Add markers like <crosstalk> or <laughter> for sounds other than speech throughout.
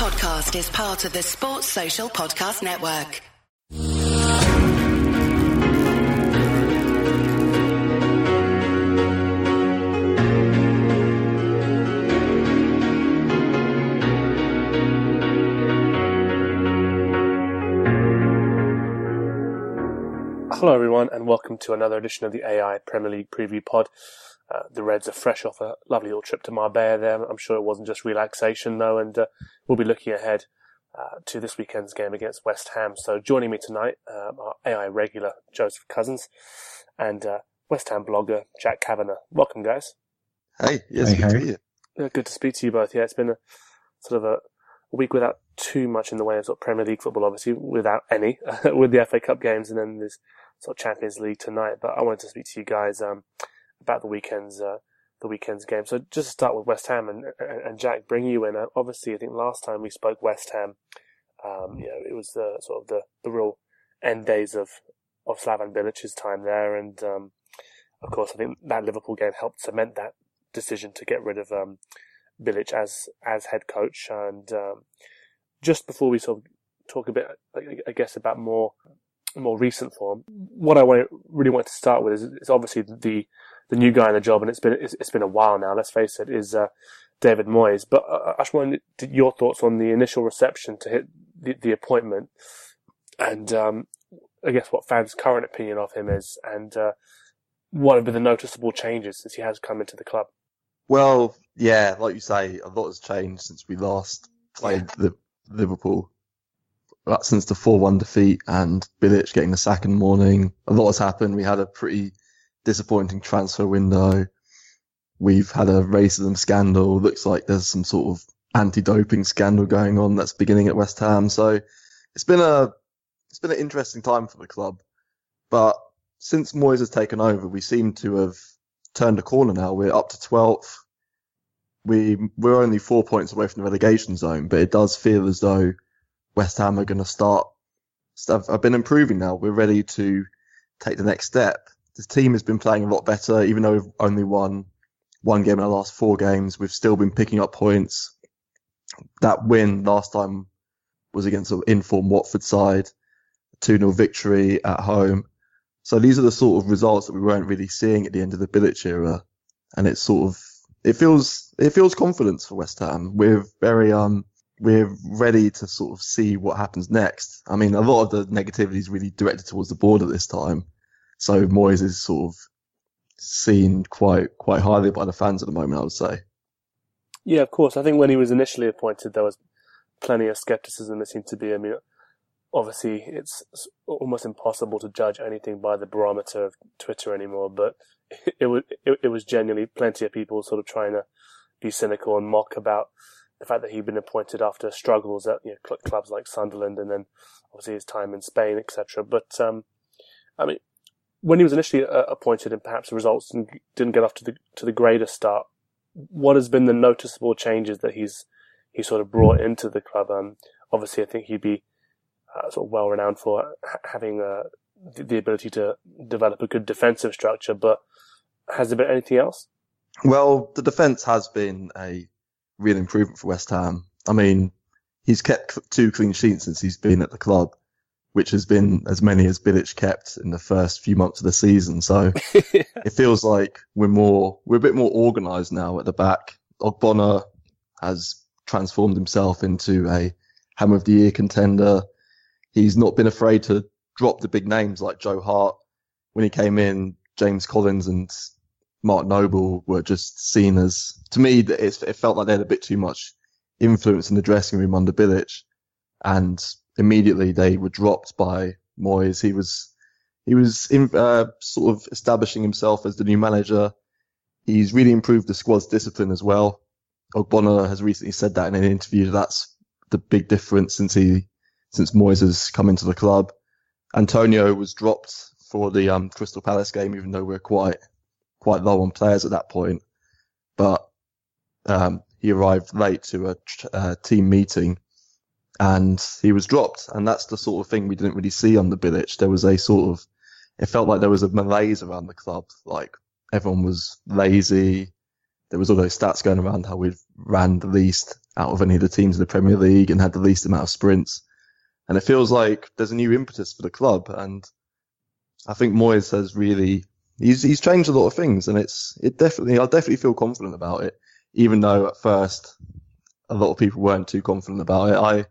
podcast is part of the Sports Social Podcast Network. Hello, everyone, and welcome to another edition of the AI Premier League Preview Pod. Uh, the Reds are fresh off a lovely little trip to Marbella there. I'm sure it wasn't just relaxation, though, and uh, we'll be looking ahead uh, to this weekend's game against West Ham. So joining me tonight, um, our AI regular Joseph Cousins and uh, West Ham blogger Jack Kavanagh. Welcome, guys. Hey, yes, Hey, good to hey. meet you. Uh, good to speak to you both. Yeah, it's been a sort of a week without too much in the way of sort of Premier League football, obviously without any, <laughs> with the FA Cup games and then this sort of Champions League tonight. But I wanted to speak to you guys um, about the weekend's uh, the weekend's game. So just to start with West Ham and, and, Jack, bring you in. Uh, obviously, I think last time we spoke West Ham, um, you know, it was the sort of the, the real end days of of Slaven Bilic's time there, and um, of course, I think that Liverpool game helped cement that decision to get rid of um, Bilic as as head coach. And um, just before we sort of talk a bit, I, I guess, about more more recent form, what I want, really want to start with is, is obviously the the new guy in the job, and it's been it's, it's been a while now. Let's face it, is uh, David Moyes. But uh, I just wanted your thoughts on the initial reception to hit the, the appointment, and um, I guess what fans' current opinion of him is, and uh, what have been the noticeable changes since he has come into the club. Well, yeah, like you say, a lot has changed since we last played the Liverpool. But since the 4-1 defeat and Bilic getting the sack in the morning, a lot has happened. We had a pretty disappointing transfer window. We've had a racism scandal. Looks like there's some sort of anti-doping scandal going on that's beginning at West Ham. So it's been a it's been an interesting time for the club. But since Moyes has taken over, we seem to have turned a corner now. We're up to 12th. We, we're only four points away from the relegation zone, but it does feel as though West Ham are going to start, have, have been improving now. We're ready to take the next step. The team has been playing a lot better, even though we've only won one game in the last four games. We've still been picking up points. That win last time was against an informed Watford side, 2-0 victory at home. So these are the sort of results that we weren't really seeing at the end of the Bilic era, and it's sort of it feels it feels confidence for West Ham. We're very um we're ready to sort of see what happens next. I mean, a lot of the negativity is really directed towards the board at this time, so Moyes is sort of seen quite quite highly by the fans at the moment. I would say. Yeah, of course. I think when he was initially appointed, there was plenty of skepticism. There seemed to be. I mean, obviously, it's almost impossible to judge anything by the barometer of Twitter anymore. But it was it, it was genuinely plenty of people sort of trying to be cynical and mock about the fact that he'd been appointed after struggles at you know, cl- clubs like Sunderland and then obviously his time in Spain, etc. But um, I mean, when he was initially uh, appointed and perhaps the results didn't, get off to the to the greatest start, what has been the noticeable changes that he's he sort of brought into the club? Um, obviously, I think he'd be uh, sort of well renowned for having uh, the, the ability to develop a good defensive structure. But has there been anything else? Well, the defence has been a real improvement for West Ham. I mean, he's kept two clean sheets since he's been at the club, which has been as many as Bilic kept in the first few months of the season. So <laughs> it feels like we're more, we're a bit more organised now at the back. Ogbonna has transformed himself into a Hammer of the Year contender. He's not been afraid to drop the big names like Joe Hart. When he came in, James Collins and Mark Noble were just seen as, to me, it felt like they had a bit too much influence in the dressing room under Bilic. And immediately they were dropped by Moyes. He was, he was in, uh, sort of establishing himself as the new manager. He's really improved the squad's discipline as well. Ogbonna has recently said that in an interview. That's the big difference since he, since Moyes has come into the club. Antonio was dropped for the um, Crystal Palace game, even though we're quite quite low on players at that point. But um, he arrived late to a tr- uh, team meeting, and he was dropped. And that's the sort of thing we didn't really see on the Bilic. There was a sort of it felt like there was a malaise around the club. Like everyone was lazy. There was all those stats going around how we'd ran the least out of any of the teams in the Premier League and had the least amount of sprints. And it feels like there's a new impetus for the club. And I think Moyes has really, he's, he's changed a lot of things and it's, it definitely, I definitely feel confident about it, even though at first a lot of people weren't too confident about it. I,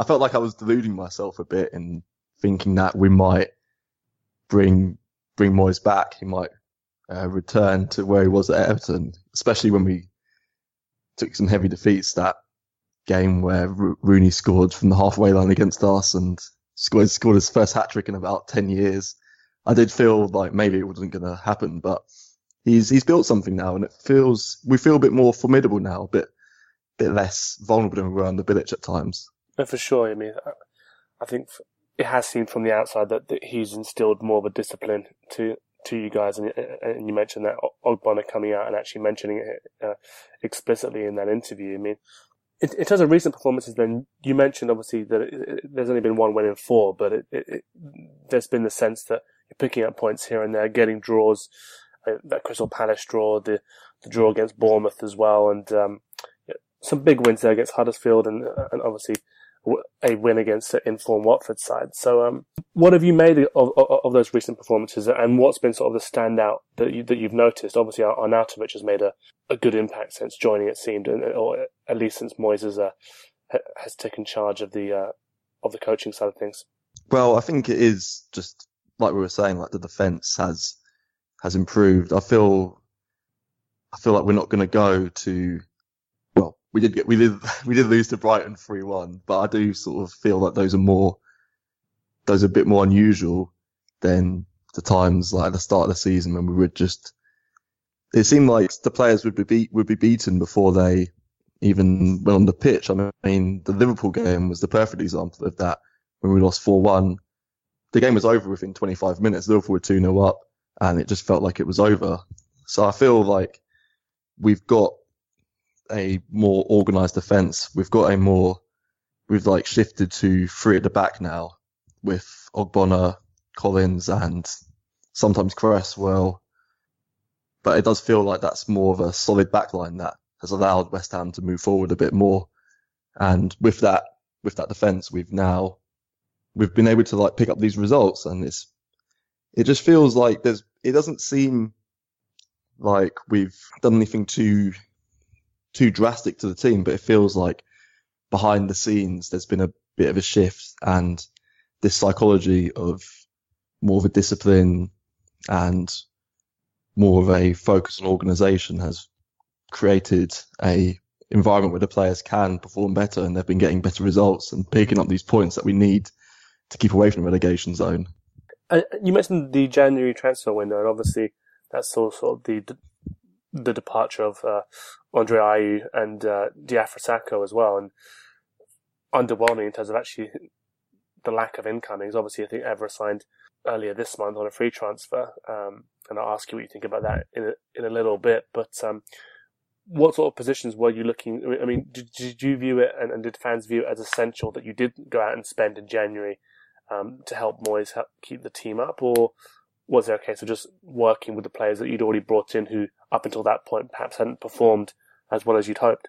I felt like I was deluding myself a bit in thinking that we might bring, bring Moyes back. He might uh, return to where he was at Everton, especially when we took some heavy defeats that game where Ro- Rooney scored from the halfway line against us and scored, scored his first hat trick in about 10 years. I did feel like maybe it wasn't going to happen, but he's, he's built something now and it feels, we feel a bit more formidable now, a bit, bit less vulnerable than we were under Bilic at times. For sure. I mean, I think it has seemed from the outside that, that he's instilled more of a discipline to to you guys, and, and you mentioned that Ogbonna coming out and actually mentioning it uh, explicitly in that interview. I mean, in, in, terms of recent performances, then you mentioned obviously that it, it, there's only been one win in four, but there's been the sense that you're picking up points here and there, getting draws. Uh, that Crystal Palace draw, the the draw against Bournemouth as well, and um, some big wins there against Huddersfield, and, and obviously a win against an informed Watford side. So, um, what have you made of, of, of, those recent performances, and what's been sort of the standout that you, that you've noticed? Obviously, Arnautovic has made a, a good impact since joining. It seemed, or at least since Moyes has, uh, has taken charge of the uh, of the coaching side of things. Well, I think it is just like we were saying, like the defence has has improved. I feel I feel like we're not going to go to we did get we did <laughs> we did lose to Brighton three one, but I do sort of feel that those are more those are a bit more unusual than the times like at the start of the season when we would just it seemed like the players would be beat, would be beaten before they even went on the pitch. I mean, the Liverpool game was the perfect example of that when we lost 4-1. The game was over within 25 minutes. Liverpool were 2-0 up and it just felt like it was over. So I feel like we've got a more organized defense. We've got a more, we've like shifted to three at the back now with Ogbonna, Collins, and sometimes Cresswell. But it does feel like that's more of a solid backline that has allowed West Ham to move forward a bit more. And with that, with that defense, we've now, we've been able to like pick up these results and it's, it just feels like there's, it doesn't seem like we've done anything too too drastic to the team, but it feels like behind the scenes there's been a bit of a shift and this psychology of more of a discipline and more of a focus on organization has created a environment where the players can perform better and they've been getting better results and picking up these points that we need to keep away from the relegation zone. Uh, you mentioned the January transfer window, and obviously that's also the the departure of uh, Andre Ayew and uh, Diafra Sakho as well, and underwhelming in terms of actually the lack of incomings. Obviously, I think Evra signed earlier this month on a free transfer, um, and I'll ask you what you think about that in a, in a little bit. But um, what sort of positions were you looking? I mean, did, did you view it, and, and, did fans view it as essential that you did go out and spend in January um, to help Moyes help keep the team up, or was there a case of just working with the players that you'd already brought in who up until that point perhaps hadn't performed as well as you'd hoped?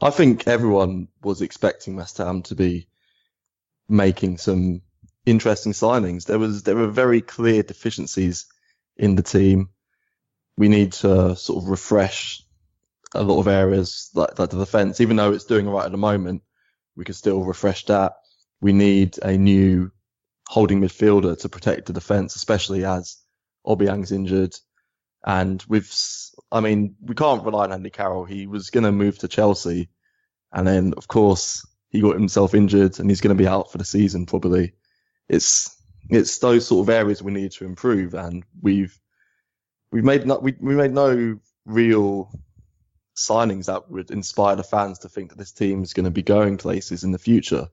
I think everyone was expecting West Ham to be making some interesting signings. There was there were very clear deficiencies in the team. We need to sort of refresh a lot of areas like, like the defence, even though it's doing all right at the moment. We could still refresh that. We need a new holding midfielder to protect the defence, especially as Obiang's injured. And we've, I mean, we can't rely on Andy Carroll. He was going to move to Chelsea. And then, of course, he got himself injured and he's going to be out for the season probably. It's, it's those sort of areas we need to improve. And we've, we've made no, we, we made no real signings that would inspire the fans to think that this team is going to be going places in the future.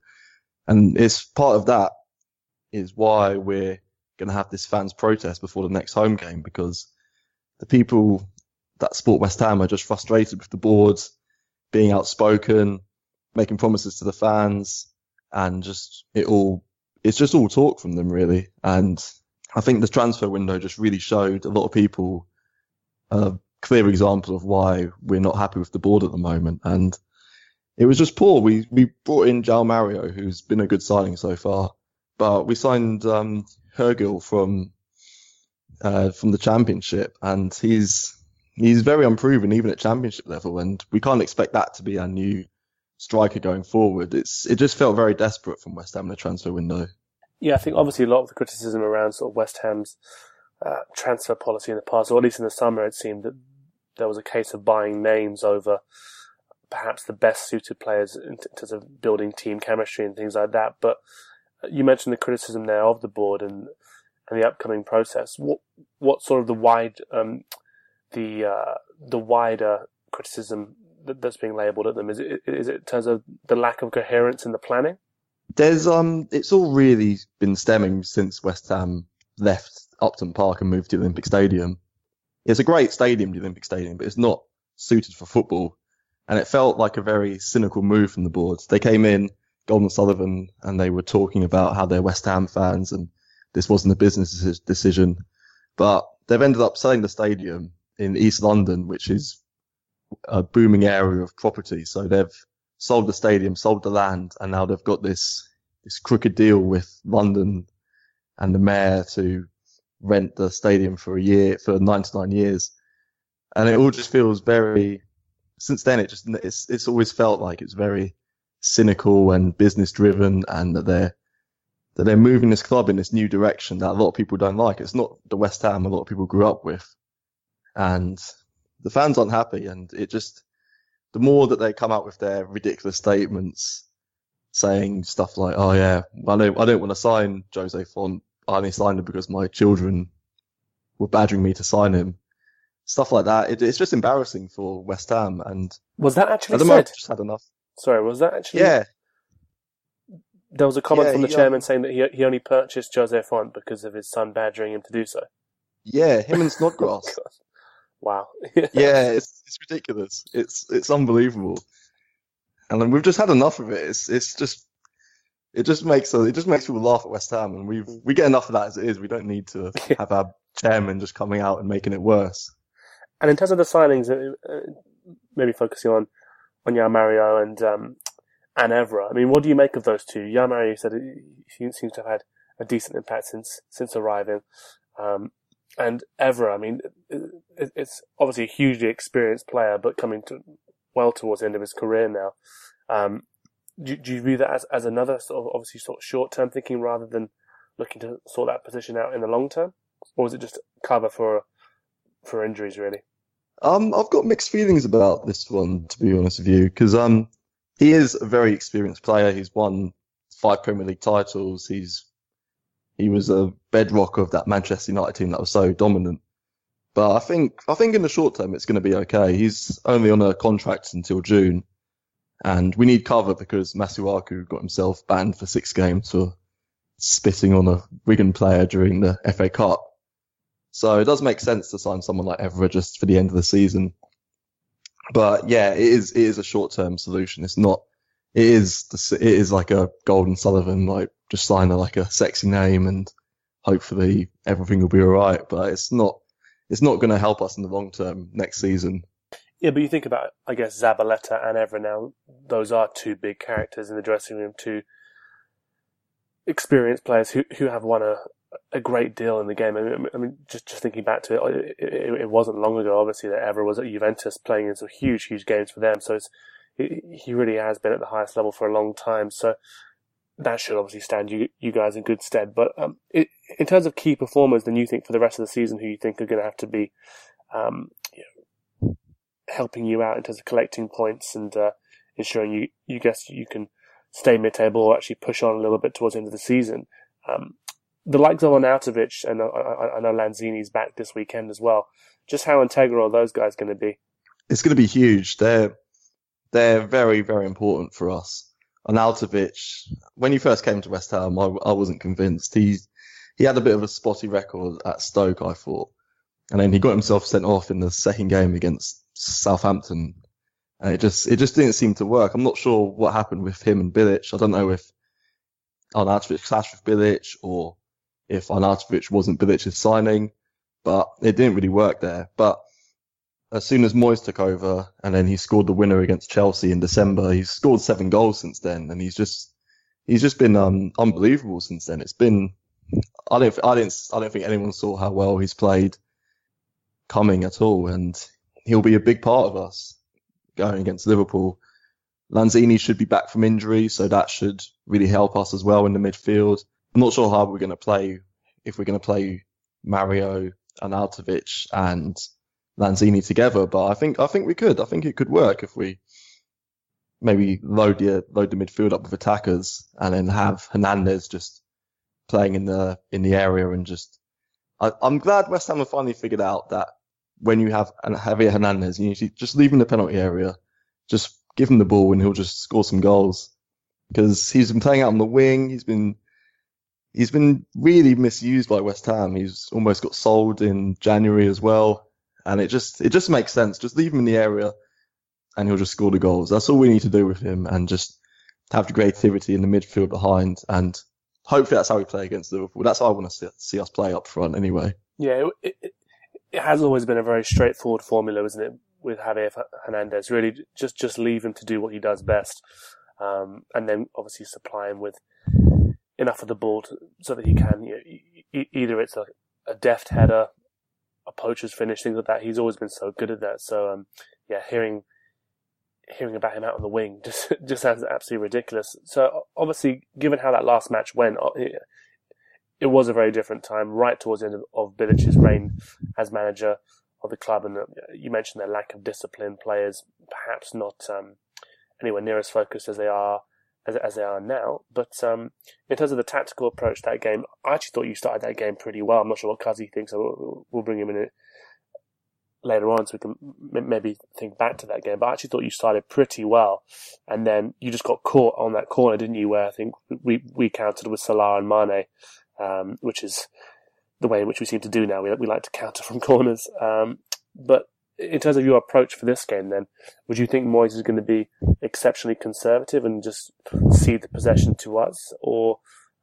And it's part of that is why we're going to have this fans protest before the next home game because the people that support West Ham are just frustrated with the boards being outspoken, making promises to the fans, and just it all it's just all talk from them really. And I think the transfer window just really showed a lot of people a clear example of why we're not happy with the board at the moment. And it was just poor. We we brought in João Mario, who's been a good signing so far, but we signed um, Hugill from uh, from the championship, and he's he's very unproven even at championship level, and we can't expect that to be our new striker going forward. It's it just felt very desperate from West Ham in the transfer window. Yeah, I think obviously a lot of the criticism around sort of West Ham's uh, transfer policy in the past, or at least in the summer, it seemed that there was a case of buying names over perhaps the best suited players in terms of building team chemistry and things like that. But you mentioned the criticism there of the board and and the upcoming process. What what sort of the wide um, the uh, the wider criticism that, that's being labelled at them is it is it in terms of the lack of coherence in the planning? There's um, it's all really been stemming since West Ham left Upton Park and moved to the Olympic Stadium. It's a great stadium, the Olympic Stadium, but it's not suited for football. And it felt like a very cynical move from the board. They came in, Gold Sullivan, and they were talking about how they're West Ham fans and this wasn't a business decision. But they've ended up selling the stadium in East London, which is a booming area of property. So they've sold the stadium, sold the land, and now they've got this this crooked deal with London and the mayor to rent the stadium for a year for 99 years, and it all just feels very. Since then, it just it's it's always felt like it's very cynical and business driven, and that they're that they're moving this club in this new direction that a lot of people don't like. It's not the West Ham a lot of people grew up with, and the fans aren't happy, and it just the more that they come out with their ridiculous statements saying stuff like, "Oh yeah, I don't, I don't want to sign Jose Fonte. I only signed him because my children were badgering me to sign him." Stuff like that. It, it's just embarrassing for West Ham. And was that actually said? moment, just had enough. Sorry, was that actually? Yeah, There was a comment Yeah, from the chairman um, saying that he he only purchased Jose Fonte because of his son badgering him to do so. yeah, him and Snodgrass. <laughs> wow. <laughs> yeah, it's it's ridiculous. It's it's unbelievable. And then we've just had enough of it. It's it's just it just makes us it just makes people laugh at West Ham, and we we get enough of that as it is. We don't need to <laughs> have our chairman just coming out and making it worse. And in terms of the signings, uh, uh, maybe focusing on on João Mario and um, and Evra. I mean, what do you make of those two? João Mario said he seems to have had a decent impact since since arriving, um, and Evra. I mean, it, it's obviously a hugely experienced player, but coming to well towards the end of his career now. Um, do, do you view that as, as another sort of obviously sort of short term thinking rather than looking to sort that position out in the long term, or is it just cover for for injuries really? Um, I've got mixed feelings about this one, to be honest with you, because um, he is a very experienced player. He's won five Premier League titles. He's he was a bedrock of that Manchester United team that was so dominant. But I think I think in the short term it's going to be okay. He's only on a contract until June, and we need cover because Masuaku got himself banned for six games for spitting on a Wigan player during the FA Cup. So it does make sense to sign someone like Evra just for the end of the season. But yeah, it is it is a short term solution. It's not. It is the, it is like a Gold and Sullivan, like just sign a, like a sexy name and hopefully everything will be alright. But it's not. It's not going to help us in the long term next season. Yeah, but you think about, I guess, Zabaleta and Evra now, those are two big characters in the dressing room, two experienced players who, who have won a, a great deal in the game. I mean, I mean just, just thinking back to it, it, it, it wasn't long ago, obviously, that Evra was at Juventus playing in some huge, huge games for them. So he he really has been at the highest level for a long time. So that should obviously stand you, you guys in good stead. But um, it, in terms of key performers, then you think for the rest of the season, who you think are going to have to be um, you know, helping you out in terms of collecting points and uh, ensuring you, you guess you can stay mid-table or actually push on a little bit towards the end of the season. Um, the likes of Arnautovic and I, I, know Lanzini's back this weekend as well. Just how integral are those guys going to be? It's going to be huge. They're they're very very important for us. Arnautovic, when he first came to West Ham, I, I wasn't convinced. He he had a bit of a spotty record at Stoke, I thought, and then he got himself sent off in the second game against Southampton, and it just it just didn't seem to work. I'm not sure what happened with him and Bilic. I don't know if Arnautovic clashed with Bilic or if Arnautovic wasn't Bilic's signing, but it didn't really work there. But as soon as Moyes took over, and then he scored the winner against Chelsea in December. He's scored seven goals since then, and he's just he's just been um, unbelievable since then. It's been I don't I didn't I don't think anyone saw how well he's played coming at all, and he'll be a big part of us going against Liverpool. Lanzini should be back from injury, so that should really help us as well in the midfield. I'm not sure how we're going to play if we're going to play Mario Arnautovic and Lanzini together, but I think I think we could. I think it could work if we maybe load the load the midfield up with attackers and then have Hernandez just playing in the in the area and just. I, am glad West Ham have finally figured out that when you have Javier Hernandez, you just leave him in the penalty area, just give him the ball and he'll just score some goals because he's been playing out on the wing. He's been he's been really misused by West Ham. He's almost got sold in January as well and it just it just makes sense. Just leave him in the area, and he'll just score the goals. That's all we need to do with him, and just have the creativity in the midfield behind, and hopefully that's how we play against Liverpool. That's how I want to see, see us play up front, anyway. Yeah, it, it, it, has always been a very straightforward formula, isn't it? With Javier Hernandez, really just just leave him to do what he does best, um, and then obviously supply him with enough of the ball to, so that he can you know, either it's a, a deft header a poacher's finish, things like that. He's always been so good at that. So um, yeah, hearing hearing about him out on the wing <laughs> just just sounds absolutely ridiculous. So obviously, given how that last match went, it, it was a very different time, right towards the end of, of Bilic's reign as manager of the club. And uh, you mentioned their lack of discipline, players perhaps not um, anywhere near as focused as they are as, as they are now. But um, in terms of the tactical approach to that game, I actually thought you started that game pretty well. I'm not sure what Kazi thinks. So we'll, we'll bring him in later on so we can maybe think back to that game. But I actually thought you started pretty well, and then you just got caught on that corner, didn't you? Where I think we we countered with Salah and Mane, um, which is the way in which we seem to do now. We we like to counter from <laughs> corners, um, but in terms of your approach for this game, then would you think Moyes is going to be exceptionally conservative and just cede the possession to us, or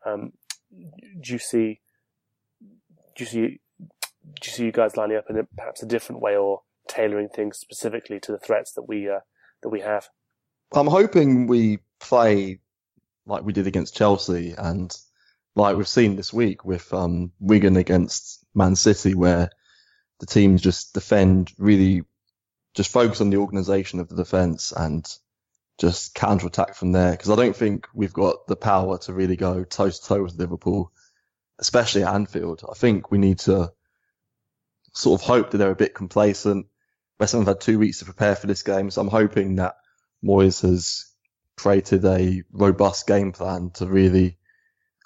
um, do you see do you see do you see you guys lining up in a, perhaps a different way or tailoring things specifically to the threats that we uh, that we have? I'm hoping we play like we did against Chelsea and like we've seen this week with um, Wigan against Man City, where the teams just defend really, just focus on the organisation of the defence and just counter attack from there. Because I don't think we've got the power to really go toe to toe with Liverpool, especially at Anfield. I think we need to sort of hope that they're a bit complacent. West Ham have had two weeks to prepare for this game, so I'm hoping that Moyes has created a robust game plan to really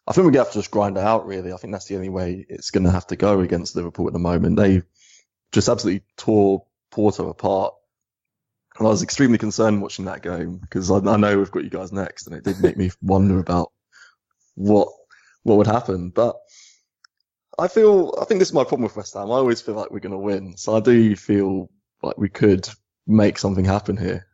I think we're gonna have to just grind it out. Really, I think that's the only way it's gonna have to go against Liverpool at the moment. They just absolutely tore Porto apart. And I was extremely concerned watching that game because I, I, know we've got you guys next, and it did make me <laughs> wonder about what what would happen. But I feel I think this is my problem with West Ham. I always feel like we're going to win, so I do feel like we could make something happen here.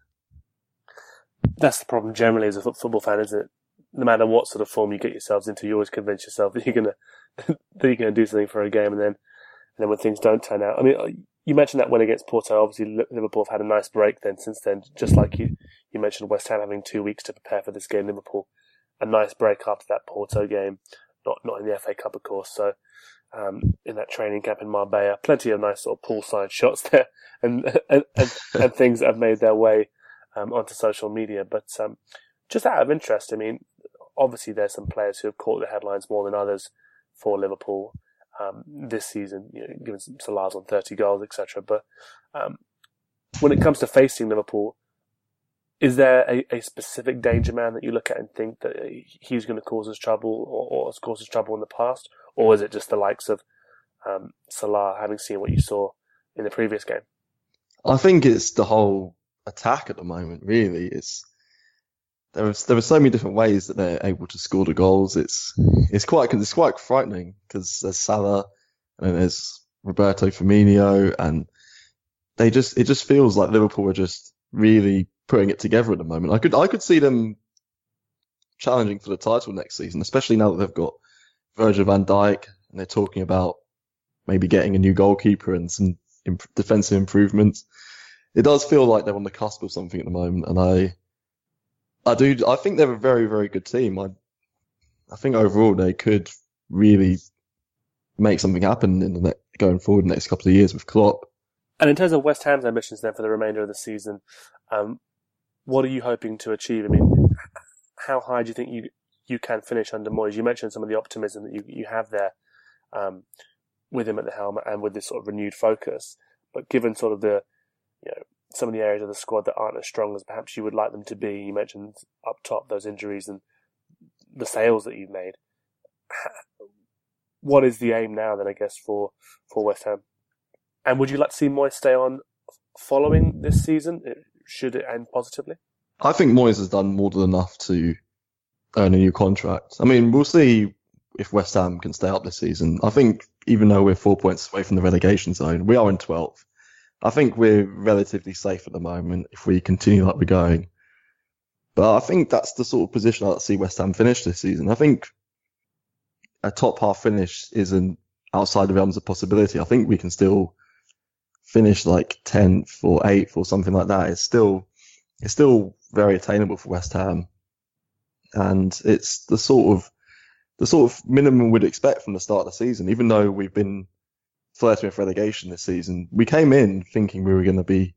That's the problem generally as a football fan, isn't it? No matter what sort of form you get yourselves into, you always convince yourself <laughs> that you're gonna <laughs> that you're gonna do something for a game, and then then when things don't turn out, I mean, uh, you mentioned that win against Porto. Obviously, Liverpool have had a nice break then since then. Just like you, you mentioned West Ham having two weeks to prepare for this game. Liverpool, a nice break after that Porto game, not not in the FA Cup, of course. So, um, in that training camp in Marbella, plenty of nice sort of poolside <laughs> shots there, and and, and, and things that have made their way um, onto social media. But um, just out of interest, I mean, obviously there's some players who have caught the headlines more than others for Liverpool um, this season, you know, given Salah's on 30 goals, etc. But um, when it comes to facing Liverpool, is there a, a, specific danger man that you look at and think that he's going to cause us trouble or, or, has caused us trouble in the past? Or is it just the likes of um, Salah having seen what you saw in the previous game? I think it's the whole attack at the moment, really. It's there are there are so many different ways that they're able to score the goals. It's it's quite it's quite frightening because there's Salah and there's Roberto Firmino and they just it just feels like Liverpool are just really putting it together at the moment. I could I could see them challenging for the title next season, especially now that they've got Virgil van Dijk and they're talking about maybe getting a new goalkeeper and some imp- defensive improvements. It does feel like they're on the cusp of something at the moment, and I, I do, I think they're a very, very good team. I, I think overall they could really make something happen in the ne- going forward the next couple of years with Klopp. And in terms of West Ham's ambitions then for the remainder of the season, um, what are you hoping to achieve? I mean, how high do you think you you can finish under Moyes? You mentioned some of the optimism that you you have there um, with him at the helm and with this sort of renewed focus. But given sort of the you know some of the areas of the squad that aren't as strong as perhaps you would like them to be, you mentioned up top those injuries and the sales that you've made. What is the aim now then? I guess for for West Ham. And would you like to see Moyes stay on following this season? Uh, should it end positively? I think Moyes has done more than enough to earn a new contract. I mean, we'll see if West Ham can stay up this season. I think even though we're four points away from the relegation zone, we are in 12th. I think we're relatively safe at the moment if we continue like we're going. But I think that's the sort of position I'd see West Ham finish this season. I think a top half finish isn't outside the realms of possibility. I think we can still finish like 10th or 8th or something like that. It's still, it's still very attainable for West Ham. And it's the sort of, the sort of minimum we'd expect from the start of the season, even though we've been flirting with relegation this season. We came in thinking we were going to be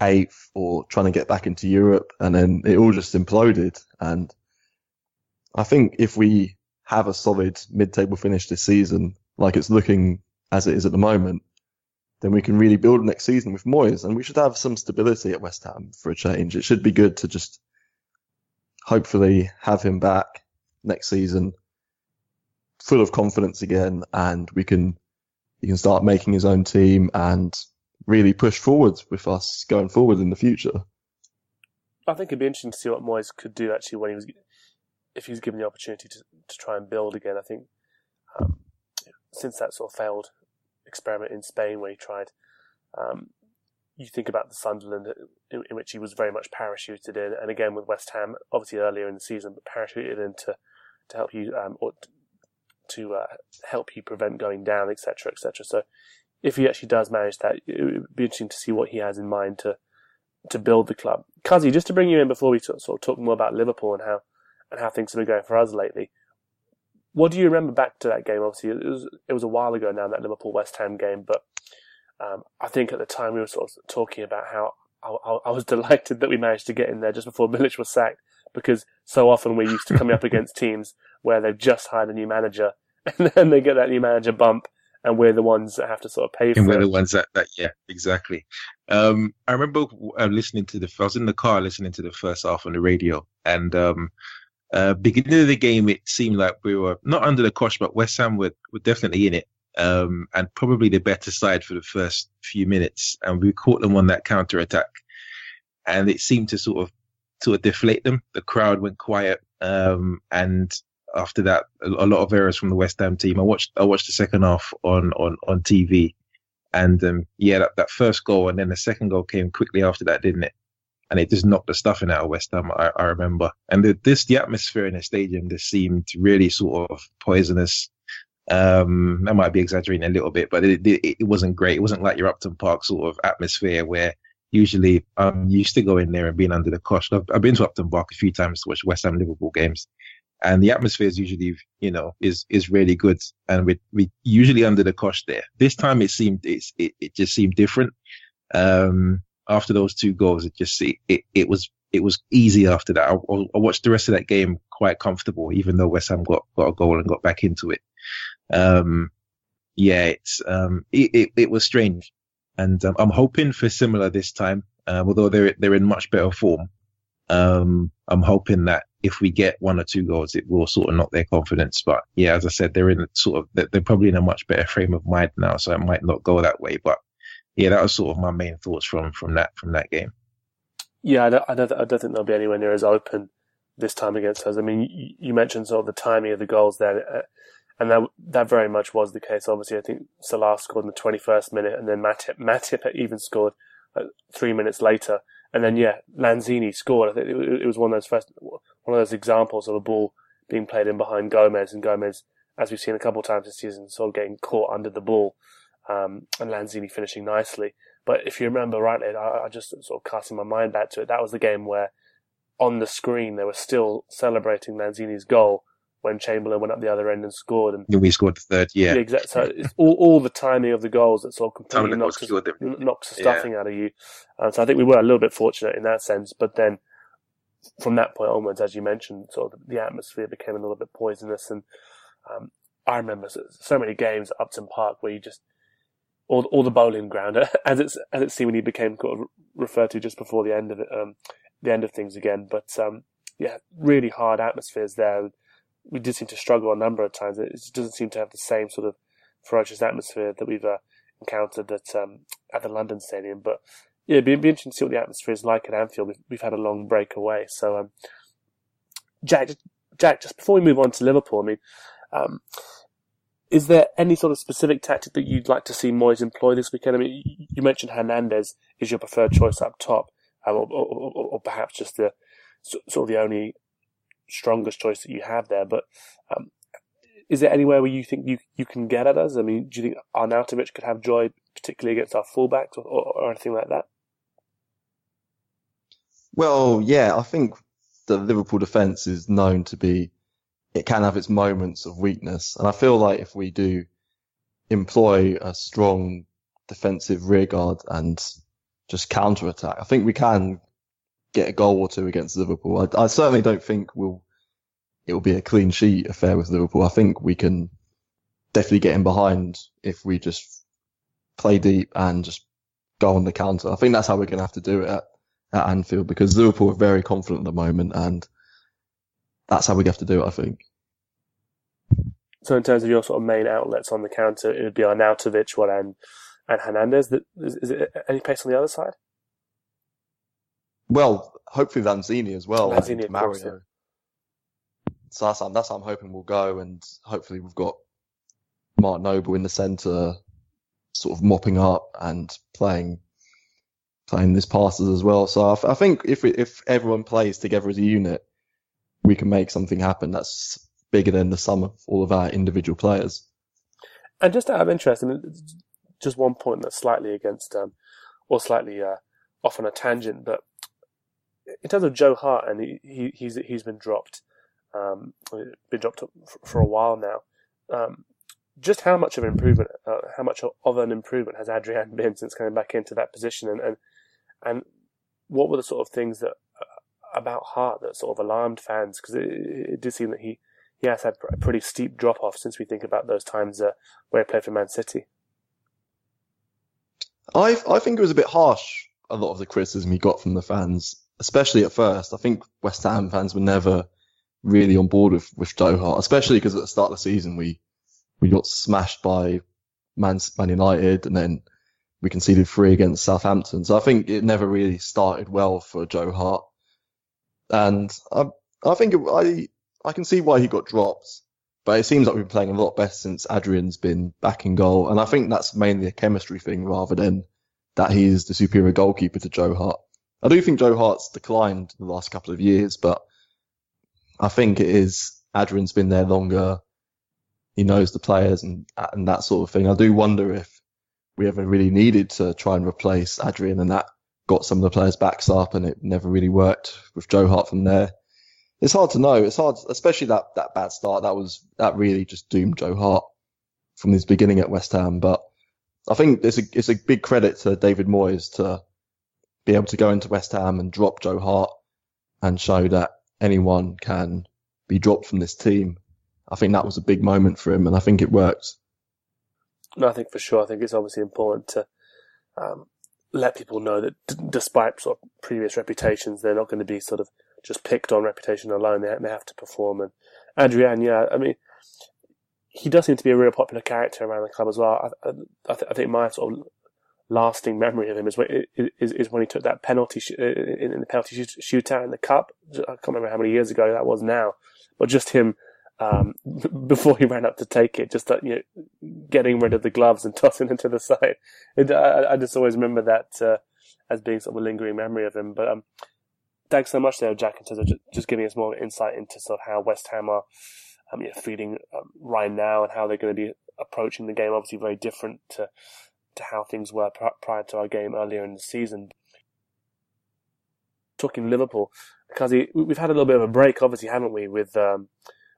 eighth or trying to get back into Europe and then it all just imploded. And I think if we have a solid mid-table finish this season, like it's looking as it is at the moment, then we can really build next season with Moyes, and we should have some stability at West Ham for a change. It should be good to just hopefully have him back next season, full of confidence again, and we can he can start making his own team and really push forwards with us going forward in the future. I think it'd be interesting to see what Moyes could do actually when he was, if he was given the opportunity to, to try and build again. I think um, since that sort of failed experiment in Spain where he tried. Um, you think about the Sunderland in, in, which he was very much parachuted in, and again with West Ham, obviously earlier in the season, but parachuted in to, to help you um, or to uh, help you prevent going down, etc., etc. So, if he actually does manage that, it would be interesting to see what he has in mind to to build the club. Kazi, just to bring you in before we sort of, sort of talk more about Liverpool and how and how things have been going for us lately. What do you remember back to that game? Obviously, it was it was a while ago now that Liverpool West Ham game, but um, I think at the time we were sort of talking about how I, I, was <laughs> delighted that we managed to get in there just before Bilic was sacked, because so often we're used to coming up <laughs> against teams where they've just hired a new manager <laughs> and then they get that new manager bump, and we're the ones that have to sort of pay for it. and we're it. the ones that, that yeah, exactly. Um, I remember uh, listening to the, I was in the car listening to the first half on the radio, and um, uh, beginning of the game, it seemed like we were not under the cosh, but West Ham were, were definitely in it. Um, and probably the better side for the first few minutes. And we caught them on that counter attack. And it seemed to sort of, sort of deflate them. The crowd went quiet. Um, and after that, a, a, lot of errors from the West Ham team. I watched, I watched the second half on, on, on TV. And, um, yeah, that, that first goal and then the second goal came quickly after that, didn't it? and it just knocked the stuffing out of West Ham. I, I remember, and the, this the atmosphere in the stadium just seemed really sort of poisonous. Um, I might be exaggerating a little bit, but it, it, it wasn't great. It wasn't like your Upton Park sort of atmosphere where usually I'm used to going in there and being under the cosh. I've, I've been to Upton Park a few times to watch West Ham Liverpool games, and the atmosphere is usually, you know, is is really good, and we we usually under the cosh there. This time it seemed it's, it it just seemed different. Um, after those two goals, it just it, it, it was it was easy after that. I, I, watched the rest of that game quite comfortable, even though West Ham got, got a goal and got back into it. Um, yeah, it's um, it, it, it was strange, and um, I'm hoping for similar this time. Uh, although they're they're in much better form, um, I'm hoping that if we get one or two goals, it will sort of knock their confidence. But yeah, as I said, they're in sort of they're probably in a much better frame of mind now, so it might not go that way. But yeah, that was sort of my main thoughts from from that from that game. Yeah, I don't, I don't, I don't think they'll be anywhere near as open this time against us. I mean, you, you mentioned sort of the timing of the goals there, uh, and that that very much was the case. Obviously, I think Salah scored in the 21st minute, and then Matip, Matip even scored uh, three minutes later, and then yeah, Lanzini scored. I think it, was one of those first one of those examples of a ball being played in behind Gomez, and Gomez, as we've seen a couple of times this season, sort of getting caught under the ball um, and Lanzini finishing nicely. But if you remember rightly, I, I just sort of casting my mind back to it. That was the game where on the screen they were still celebrating Lanzini's goal when Chamberlain went up the other end and scored. And we scored the third, yeah. exactly. So it's all, all the timing of the goals that sort of completely knocks, us, knocks the stuffing yeah. out of you. Um, so I think we were a little bit fortunate in that sense. But then from that point onwards, as you mentioned, sort of the atmosphere became a little bit poisonous. And um, I remember so many games at Upton Park where you just all, all the bowling ground, <laughs> as it's as it seemingly became sort of referred to just before the end of it, um, the end of things again. But um, yeah, really hard atmospheres there. We did seem to struggle a number of times. It doesn't seem to have the same sort of ferocious atmosphere that we've uh, encountered at um, at the London Stadium. But yeah, it'd be, it'd be, interesting to see what the atmosphere is like at Anfield. We've, we've had a long break away, so um, Jack, Jack, just before we move on to Liverpool, I mean, um, is there any sort of specific tactic that you'd like to see Moyes employ this weekend? I mean, you mentioned Hernandez is your preferred choice up top, um, or, or, or, or, perhaps just the sort of the only strongest choice that you have there. But um, is there anywhere where you think you, you can get at us? I mean, do you think Arnautovic could have joy, particularly against our fullbacks or, or, or anything like that? Well, yeah, I think the Liverpool defence is known to be, it can have its moments of weakness. And I feel like if we do employ a strong defensive rearguard and just counter attack, I think we can get a goal or two against Liverpool. I, I certainly don't think we'll, it will be a clean sheet affair with Liverpool. I think we can definitely get in behind if we just play deep and just go on the counter. I think that's how we're going to have to do it at at Anfield because Liverpool are very confident at the moment, and that's how we have to do it. I think. So, in terms of your sort of main outlets on the counter, it would be Arnautovic, what and and Hernandez. Is, is it any pace on the other side? Well, hopefully Lanzini as well. Lanzini, Mario. Course, yeah. So that's, that's how I'm hoping we'll go, and hopefully we've got Mark Noble in the centre, sort of mopping up and playing playing this passes as well. So I, I think if we, if everyone plays together as a unit, we can make something happen that's bigger than the sum of all of our individual players. And just out of interest, I mean, just one point that's slightly against, um, or slightly uh, off on a tangent, but in terms of Joe Hart, and he, he he's he's been dropped, um, been dropped for a while now. Um, just how much of an improvement, uh, how much of an improvement has Adrian <laughs> been since coming back into that position, and, and and what were the sort of things that uh, about Hart that sort of alarmed fans? Because it, it, did seem that he, he has had a pretty steep drop off since we think about those times uh, where he played for Man City. I I think it was a bit harsh. A lot of the criticism he got from the fans, especially at first. I think West Ham fans were never really on board with with Joe Hart, especially because at the start of the season we we got smashed by Man, Man United, and then we conceded three against Southampton. So I think it never really started well for Joe Hart. And I, I think it, I, I can see why he got dropped, but it seems like we've been playing a lot better since Adrian's been back in goal. And I think that's mainly a chemistry thing rather than that he's the superior goalkeeper to Joe Hart. I do think Joe Hart's declined the last couple of years, but I think it is Adrian's been there longer. He knows the players and and that sort of thing. I do wonder if we ever really needed to try and replace Adrian, and that got some of the players' backs up, and it never really worked with Joe Hart from there. It's hard to know. It's hard, especially that that bad start. That was that really just doomed Joe Hart from his beginning at West Ham. But I think it's a it's a big credit to David Moyes to be able to go into West Ham and drop Joe Hart and show that anyone can be dropped from this team. I think that was a big moment for him, and I think it worked. No, I think for sure. I think it's obviously important to um, let people know that d- despite sort of previous reputations, they're not going to be sort of just picked on reputation alone. They, they have to perform. And Adrian, yeah, I mean, he does seem to be a real popular character around the club as well. I, I, th- I think my sort of lasting memory of him is when, is, is when he took that penalty sh- in, in the penalty shootout in the cup. I can't remember how many years ago that was now, but just him um, <laughs> before he ran up to take it, just you know, getting rid of the gloves and <laughs> tossing it to the side. It, I, I, just always remember that uh, as being sort of a lingering memory of him. But um, thanks so much there, Jack, in terms of just, just giving us more insight into sort of how West Ham are um, you know, feeding um, right now and how they're going to be approaching the game obviously very different to to how things were prior to our game earlier in the season. Talking Liverpool, because we've had a little bit of a break, obviously, haven't we? With um,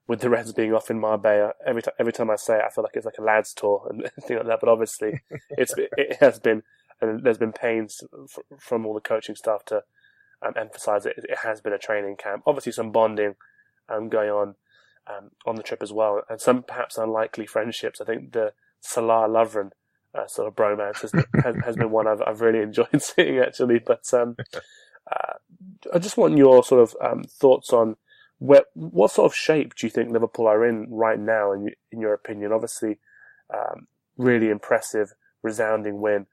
with the Reds being off in Marbella, every time every time I say it, I feel like it's like a lads tour and <laughs> things like that. But obviously, <laughs> it's it has been, and there's been pains from all the coaching staff to um, emphasise it. It has been a training camp. Obviously, some bonding um, going on um, on the trip as well, and some perhaps unlikely friendships. I think the Salah Lovren uh, sort of bromance has, has, has, been one I've, I've really enjoyed <laughs> seeing actually. But um, uh, I just want your sort of um, thoughts on where, what sort of shape do you think Liverpool are in right now, in, in your opinion? Obviously, um, really impressive, resounding win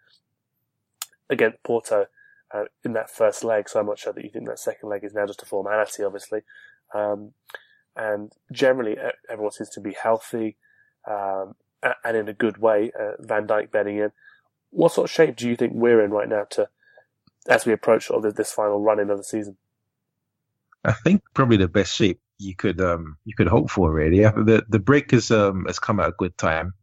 against Porto uh, in that first leg. So I'm not sure that you think that second leg is now just a formality, obviously. Um, and generally, everyone seems to be healthy um, and in a good way. Uh, Van Dijk, betting in. What sort of shape do you think we're in right now to, as we approach sort of this final run in of the season? I think probably the best shape you could um you could hope for really. The the break has um has come at a good time.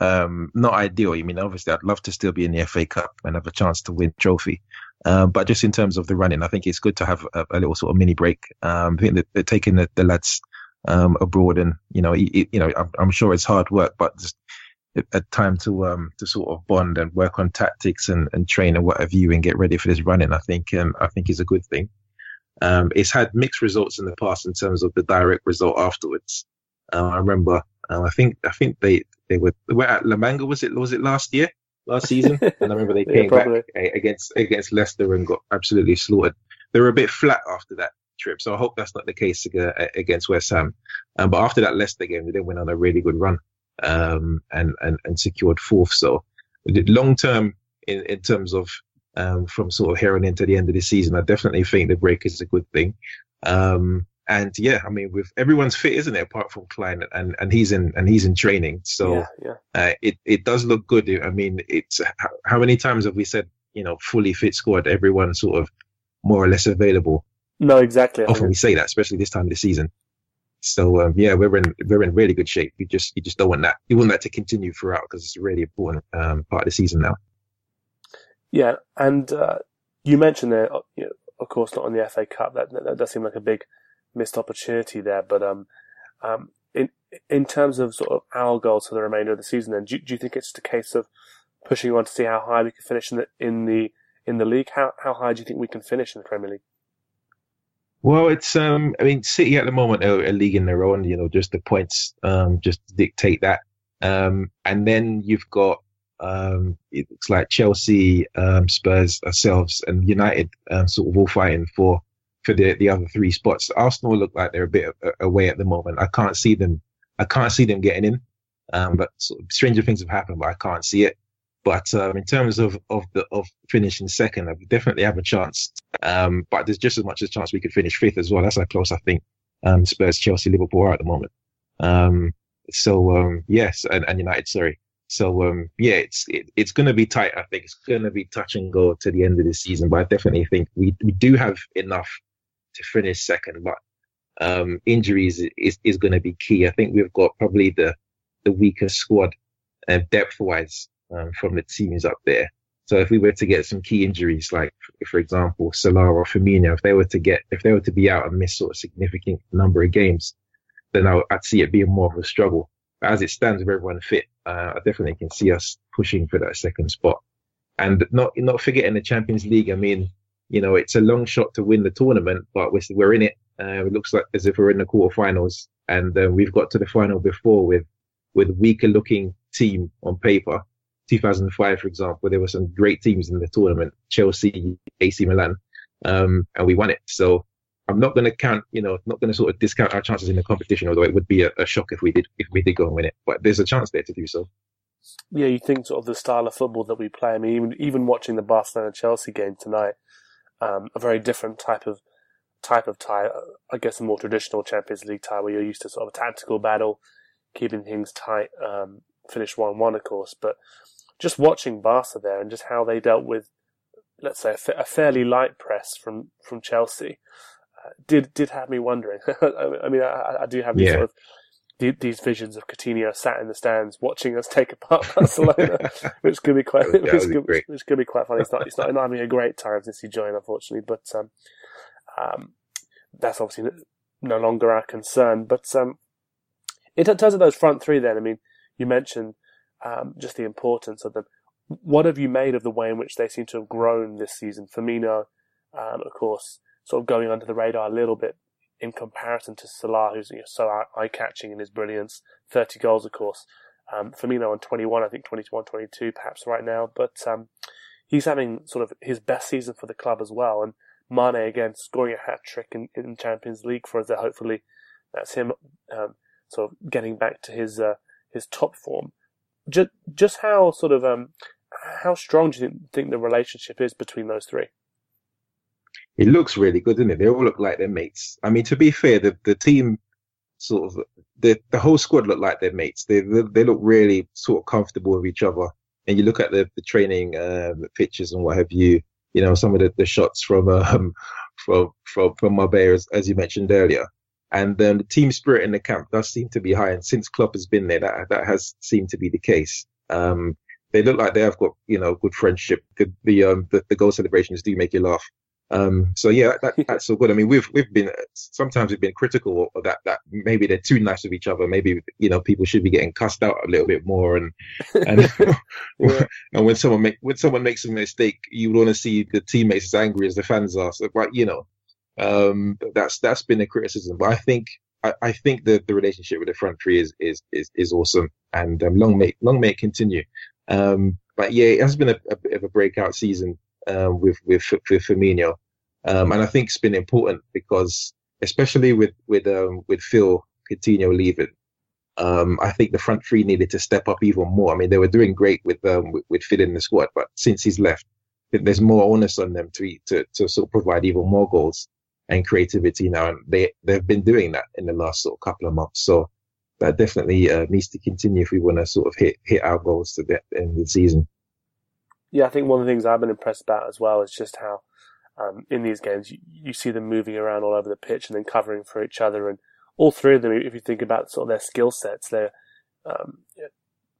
Um, not ideal. I mean, obviously, I'd love to still be in the FA Cup and have a chance to win trophy. Um, but just in terms of the running, I think it's good to have a, a little sort of mini break. Um, I think that they're taking the, the lads um, abroad, and you know, it, you know, I'm, I'm, sure it's hard work, but just a time to um to sort of bond and work on tactics and, and train and what have you, and get ready for this running. I think um, I think is a good thing. Um, it's had mixed results in the past in terms of the direct result afterwards. Uh, I remember, uh, I think, I think they, they were, were at La Manga, was it, was it last year, last season? <laughs> and I remember they came yeah, back against, against Leicester and got absolutely slaughtered. They were a bit flat after that trip. So I hope that's not the case against West Ham. Um, but after that Leicester game, they then went on a really good run, um, and, and, and secured fourth. So long term in, in terms of um, from sort of here on into the end of the season. I definitely think the break is a good thing. Um, and yeah, I mean, with everyone's fit, isn't it? Apart from Klein, and and he's in and he's in training, so yeah, yeah. Uh, it it does look good. I mean, it's how, how, many times have we said, you know, fully fit squad, everyone sort of more or less available. No, exactly. Often we say that, especially this time of the season. So um, yeah, we're in we're in really good shape. You just you just don't want that. You want that to continue throughout because it's a really important um, part of the season now. Yeah, and uh, you mentioned there, you know, of course, not on the FA Cup. That, that, that does seem like a big missed opportunity there. But um, um, in in terms of sort of our goals for the remainder of the season, then do, do you think it's just a case of pushing on to see how high we can finish in the in the in the league? How how high do you think we can finish in the Premier League? Well, it's um, I mean, City at the moment are a league in their own. You know, just the points um just dictate that. Um, and then you've got um, it looks like Chelsea, um, Spurs, ourselves, and United um, sort of all fighting for for the the other three spots. Arsenal look like they're a bit away at the moment. I can't see them. I can't see them getting in. Um, but sort of stranger things have happened, but I can't see it. But um, in terms of of the of finishing second, I definitely have a chance. Um, but there's just as much a chance we could finish fifth as well. That's how close I think um, Spurs, Chelsea, Liverpool are at the moment. Um, so um, yes, and, and United, sorry. So um, yeah, it's it, it's going to be tight. I think it's going to be touch and go to the end of the season. But I definitely think we we do have enough to finish second. But um, injuries is is going to be key. I think we've got probably the the weakest squad uh, depth wise um, from the teams up there. So if we were to get some key injuries, like for example Salah or Firmino, if they were to get if they were to be out and miss sort of significant number of games, then I, would see it being more of a struggle. But as it stands with everyone fit, uh, I definitely can see us pushing for that second spot. And not not forgetting the Champions League. I mean, you know, it's a long shot to win the tournament, but we're, we're in it. Uh, it looks like as if we're in the quarterfinals, and uh, we've got to the final before with with weaker looking team on paper. 2005, for example, there were some great teams in the tournament, Chelsea, AC Milan, um, and we won it. So I'm not going to count, you know, not going to sort of discount our chances in the competition, although it would be a, a, shock if we did if we did go and win it. But there's a chance there to do so. Yeah, you think sort of the style of football that we play. I mean, even even watching the Barcelona Chelsea game tonight, um, a very different type of type of tie. I guess a more traditional Champions League tie where you're used to sort of a tactical battle, keeping things tight. Um, finish one one, of course, but just watching Barca there and just how they dealt with, let's say, a, a fairly light press from from Chelsea did did have me wondering. <laughs> I mean, I, I, do have these yeah. sort of these visions of Coutinho sat in the stands watching us take apart <laughs> Barcelona, <laughs> which could be quite, That which would be could, great. which could be quite funny. He's not, not, not having a great time since he joined, unfortunately, but um, um, that's obviously no longer our concern. But um, in terms of those front three, then I mean, you mentioned um, just the importance of them. What have you made of the way in which they seem to have grown this season? Firmino, um, of course, sort of going under the radar a little bit in comparison to Salah, who's you know, so eye-catching in his brilliance. 30 goals, of course. Um, Firmino on 21, I think 21, 22 perhaps right now, but um, he's having sort of his best season for the club as well. And Mane again scoring a hat trick in, in Champions League for us. Hopefully that's him um, sort of getting back to his uh, his top form. Just just how sort of um, how strong do you think, the relationship is between those three? It looks really good, doesn't it? They all look like they're mates. I mean, to be fair, the the team sort of the the whole squad look like they're mates. They they, they look really sort of comfortable with each other. And you look at the the training uh, pictures and what have you. You know, some of the, the shots from um <laughs> from from from Marbella, as you mentioned earlier. And then the team spirit in the camp does seem to be high. And since Klopp has been there, that that has seemed to be the case. Um, they look like they have got you know good friendship. The the um the, the goal celebrations do make you laugh. Um, so yeah, that, <laughs> that's so good. I mean, we've we've been sometimes we've been critical of that that maybe they're too nice with each other. Maybe you know people should be getting cussed out a little bit more. And and <laughs> <laughs> Yeah. and when someone make when someone makes a mistake, you want to see the teammates as angry as the fans are. So, but you know, um, that's that's been a criticism. But I think I, I think the the relationship with the front three is is is, is awesome, and um, long may long may it continue. Um, but yeah, it has been a, a bit of a breakout season um, with with with Firmino, um, and I think it's been important because especially with with um, with Phil Coutinho leaving, um, I think the front three needed to step up even more. I mean, they were doing great with um, with, with Phil in the squad, but since he's left, there's more onus on them to to to sort of provide even more goals and creativity now, and they they've been doing that in the last sort of couple of months. So that definitely uh, needs to continue if we want to sort of hit hit our goals to the end of the season. Yeah, I think one of the things I've been impressed about as well is just how um, in these games you, you see them moving around all over the pitch and then covering for each other. And all three of them, if you think about sort of their skill sets, they're um,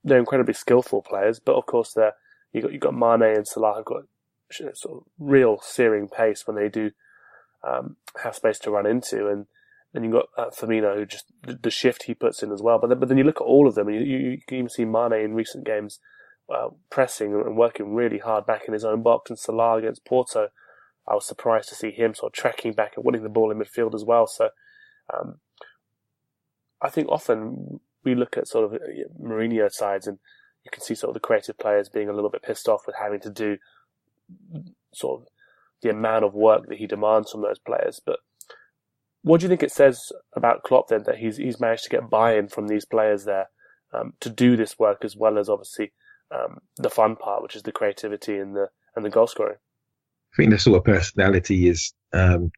they're incredibly skillful players. But of course, they're you got you got Mane and Salah have got sort of real searing pace when they do um, have space to run into, and then you've got uh, Firmino who just the, shift he puts in as well. But then, but then you look at all of them, and you, you, you can even see Mane in recent games uh, pressing and working really hard back in his own box, and Salah against Porto. I was surprised to see him sort of tracking back and winning the ball in midfield as well. So, um, I think often we look at sort of uh, Mourinho sides and you can see sort of the creative players being a little bit pissed off with having to do sort of the amount of work that he demands from those players. But what do you think it says about Klopp then that he's he's managed to get buy-in from these players there um, to do this work as well as obviously um, the fun part, which is the creativity and the and the goal scoring. I think the sort of personality is um,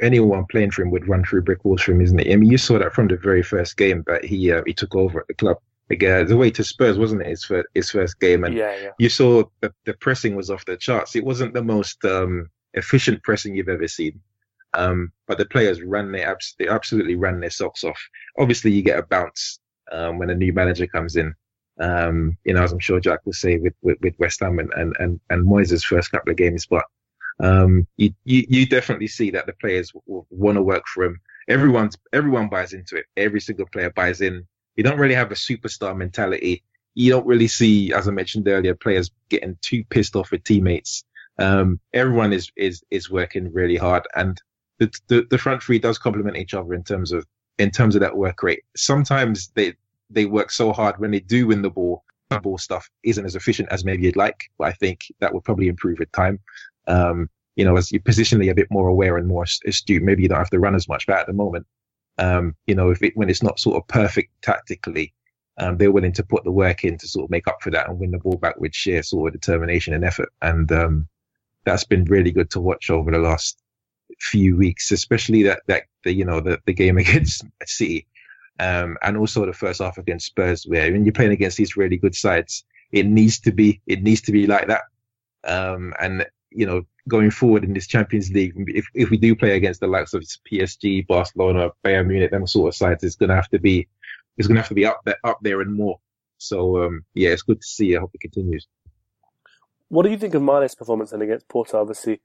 anyone playing for him would run through brick walls for him, isn't it? I mean, you saw that from the very first game that he uh, he took over at the club. Like, uh, the way to Spurs, wasn't it? His first, his first game, and Yeah, yeah. you saw the, the pressing was off the charts. It wasn't the most um, efficient pressing you've ever seen, um, but the players ran their abs- they absolutely ran their socks off. Obviously, you get a bounce um, when a new manager comes in. Um, you know, as I'm sure Jack will say with, with, with West Ham and, and, and, and Moyes' first couple of games, but um, you, you, you definitely see that the players will, want to work for him. Everyone's, everyone buys into it. Every single player buys in. You don't really have a superstar mentality. You don't really see, as I mentioned earlier, players getting too pissed off with teammates. Um, everyone is, is, is working really hard and the, the, the front three does complement each other in terms of, in terms of that work rate. Sometimes they, they work so hard when they do win the ball. The ball stuff isn't as efficient as maybe you'd like, but I think that would probably improve with time. Um, you know, as you're positionally a bit more aware and more astute, maybe you don't have to run as much. But at the moment, um, you know, if it, when it's not sort of perfect tactically, um, they're willing to put the work in to sort of make up for that and win the ball back with sheer sort of determination and effort. And um, that's been really good to watch over the last few weeks, especially that that the you know the the game <laughs> against City, um, and also the first half against Spurs, where when you're playing against these really good sides, it needs to be it needs to be like that. Um, and you know, going forward in this Champions League, if if we do play against the likes of PSG, Barcelona, Bayern Munich, them sort of sides, it's going to have to be is going to have to be up there, up there and more. So um, yeah, it's good to see. I hope it continues. What do you think of Mane's performance then against Porto? Obviously,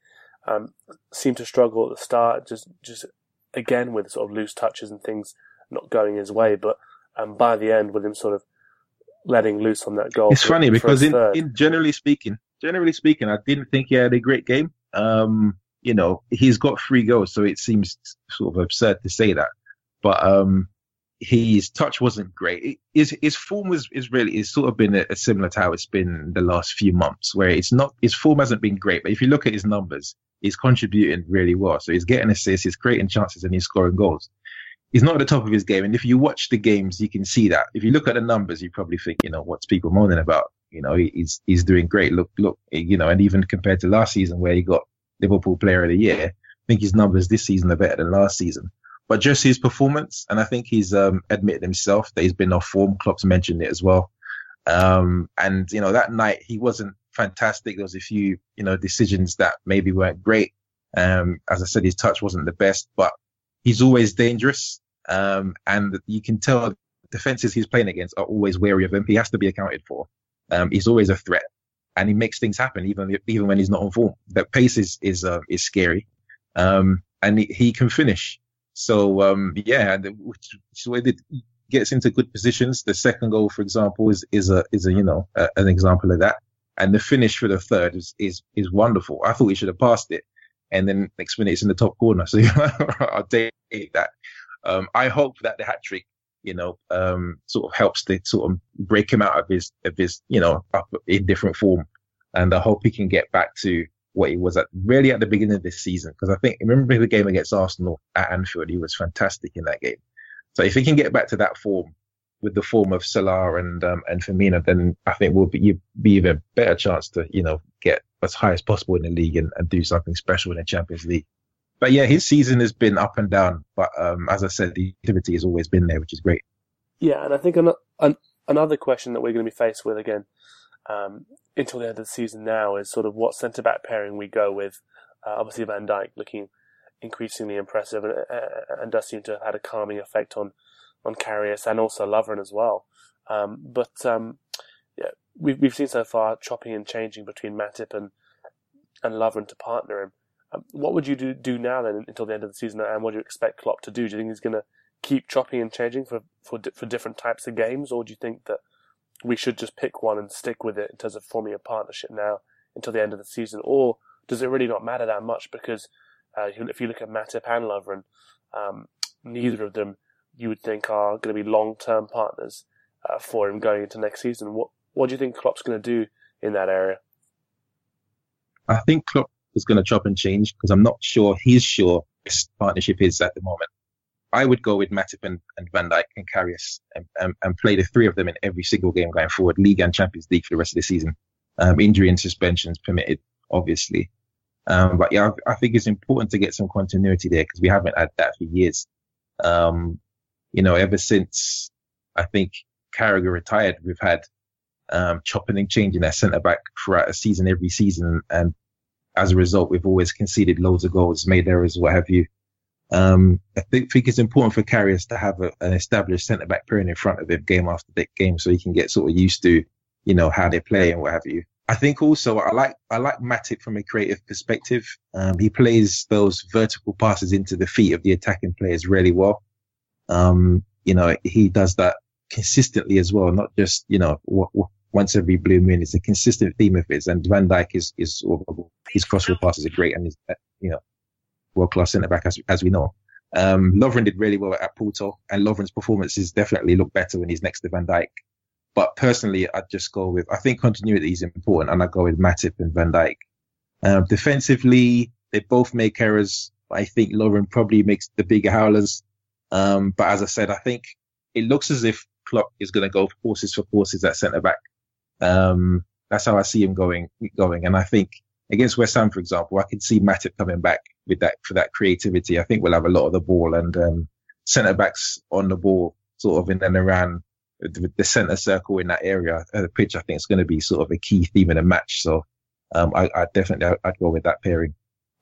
um, seemed to struggle at the start, just just again with sort of loose touches and things not going his way. But um, by the end, with him sort of letting loose on that goal, it's for, funny because in, in, generally speaking, generally speaking, I didn't think he had a great game. Um, you know, he's got three goals, so it seems sort of absurd to say that. But um, his touch wasn't great. His his form was is really it's sort of been a, a, similar to how it's been the last few months, where it's not his form hasn't been great. But if you look at his numbers, he's contributing really well. So he's getting assists, he's creating chances, and he's scoring goals. He's not at the top of his game, and if you watch the games, you can see that. If you look at the numbers, you probably think, you know, what's people moaning about? You know, he's he's doing great. Look, look, you know, and even compared to last season where he got Liverpool Player of the Year, I think his numbers this season are better than last season but just his performance, and I think he's um, admitted himself that he's been off form. Klopp's mentioned it as well. Um, and you know that night he wasn't fantastic. There was a few you know decisions that maybe weren't great. Um, as I said, his touch wasn't the best, but he's always dangerous. Um, and you can tell defenses he's playing against are always wary of him. He has to be accounted for. Um, he's always a threat, and he makes things happen even even when he's not on form. That pace is is uh, is scary, um, and he, he can finish. So um, yeah, which, which way it gets into good positions. The second goal, for example, is is a is a you know a, an example of that. And the finish for the third is is is wonderful. I thought he should have passed it, and then next minute it's in the top corner. <laughs> So <laughs> I'll take that. Um, I hope that the hat trick, you know, um, sort of helps to sort of break him out of his of his you know up in different form, and I hope he can get back to what he was at really at the beginning of this season. Because I think remember the game against Arsenal at Anfield, he was fantastic in that game. So if he can get back to that form with the form of Salah and um, and Firmino, then I think we'll be be even better chance to you know get as high as possible in the league and, and do something special in the Champions League. But yeah, his season has been up and down. But um, as I said, the activity has always been there, which is great. Yeah, and I think an, an, another question that we're going to be faced with again um, until the end of the season now is sort of what centre back pairing we go with. Uh, obviously, Van Dijk looking increasingly impressive and, uh, and, does seem to have had a calming effect on on Karius and also Lovren as well. Um, but um, yeah, we've we've seen so far chopping and changing between Matip and and Lovren to partner him. What would you do, do now then until the end of the season, and what do you expect Klopp to do? Do you think he's going to keep chopping and changing for for for different types of games, or do you think that we should just pick one and stick with it in terms of forming a partnership now until the end of the season? Or does it really not matter that much? Because uh, if you look at Matip and Lovren, um, neither of them you would think are going to be long-term partners uh, for him going into next season. What what do you think Klopp's going to do in that area? I think Klopp is going to chop and change because I'm not sure he's sure this partnership is at the moment. I would go with Matip and, and Van Dijk and Karius and, and, and, play the three of them in every single game going forward, League and Champions League for the rest of the season. Um, injury and suspensions permitted, obviously. Um, but yeah, I, I, think it's important to get some continuity there because we haven't had that for years. Um, you know, ever since I think Carragher retired, we've had um, chopping and changing at centre back throughout a season, every season, and as a result, we've always conceded loads of goals, made errors, what have you. Um, I think, think it's important for Karius to have a, an established centre back pairing in front of him game after game so he can get sort of used to, you know, how they play and what have you. I think also I like I like Matip from a creative perspective. Um, he plays those vertical passes into the feet of the attacking players really well. Um, you know, he does that consistently as well, not just you know w- w- once every blue moon. It's a consistent theme of his. And Van Dijk is is sort of, his crossfield passes are great, and his, you know world class centre back, as, as we know. Um, Lovren did really well at Porto, and Lovren's performances definitely look better when he's next to Van Dijk. But personally, I'd just go with, I think continuity is important, and I'd go with Matip and Van Dijk. Um, defensively, they both make errors. I think Lovren probably makes the bigger howlers. Um, but as I said, I think it looks as if Klopp is going to go horses for horses at centre back. Um, that's how I see him going, going. And I think against West Ham, for example, I can see Matip coming back with that for that creativity. I think we'll have a lot of the ball and um, centre backs on the ball, sort of in and around the, the centre circle in that area of the pitch. I think it's going to be sort of a key theme in the match. So um, I, I definitely I'd go with that pairing.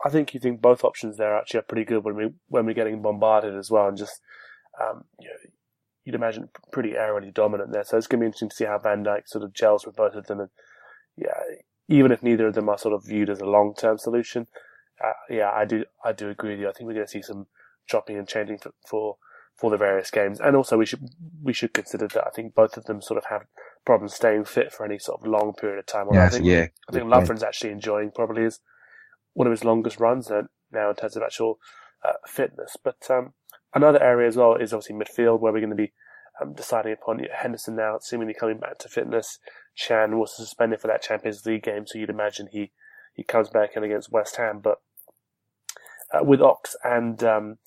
I think you think both options there actually are pretty good when we when we're getting bombarded as well, and just um, you know, you'd imagine pretty aerially dominant there. So it's going to be interesting to see how Van Dijk sort of gels with both of them. And yeah, even if neither of them are sort of viewed as a long term solution, uh, yeah, I do I do agree with you. I think we're going to see some dropping and changing for, for for the various games, and also we should we should consider that I think both of them sort of have problems staying fit for any sort of long period of time. Yes, I think, yeah. I think Lovren's actually enjoying probably his one of his longest runs now in terms of actual uh, fitness. But um, another area as well is obviously midfield, where we're going to be um, deciding upon Henderson now, seemingly coming back to fitness. Can was suspended for that Champions League game, so you'd imagine he, he comes back in against West Ham. But uh, with Ox and um,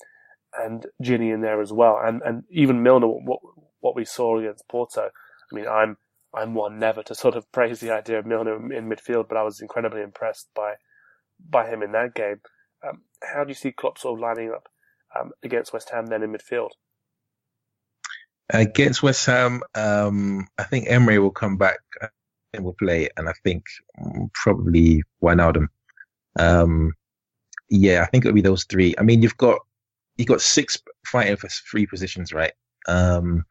and Gini in there as well, and and even Milner, what what we saw against Porto. I mean, I'm I'm one never to sort of <laughs> praise the idea of Milner in midfield, but I was incredibly impressed by by him in that game. Um, how do you see Klopp sort of lining up um, against West Ham then in midfield? Against West Ham, um, I think Emre will come back and will play, and I think mm, probably Wijnaldum. Um, yeah, I think it'll be those three. I mean, you've got you've got six fighting for three positions, right? Um,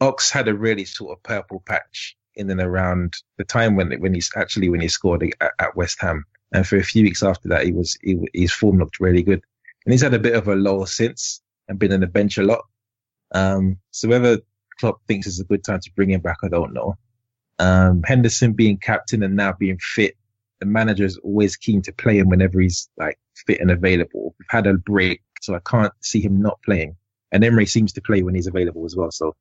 Ox had a really sort of purple patch in and around the time when when he's actually when he scored at, at West Ham, and for a few weeks after that, he was he, his form looked really good, and he's had a bit of a lull since and been on the bench a lot. Um, so whether Klopp thinks it's a good time to bring him back, I don't know. Um, Henderson being captain and now being fit, the manager is always keen to play him whenever he's like fit and available. We've had a break, so I can't see him not playing. And Emre seems to play when he's available as well. So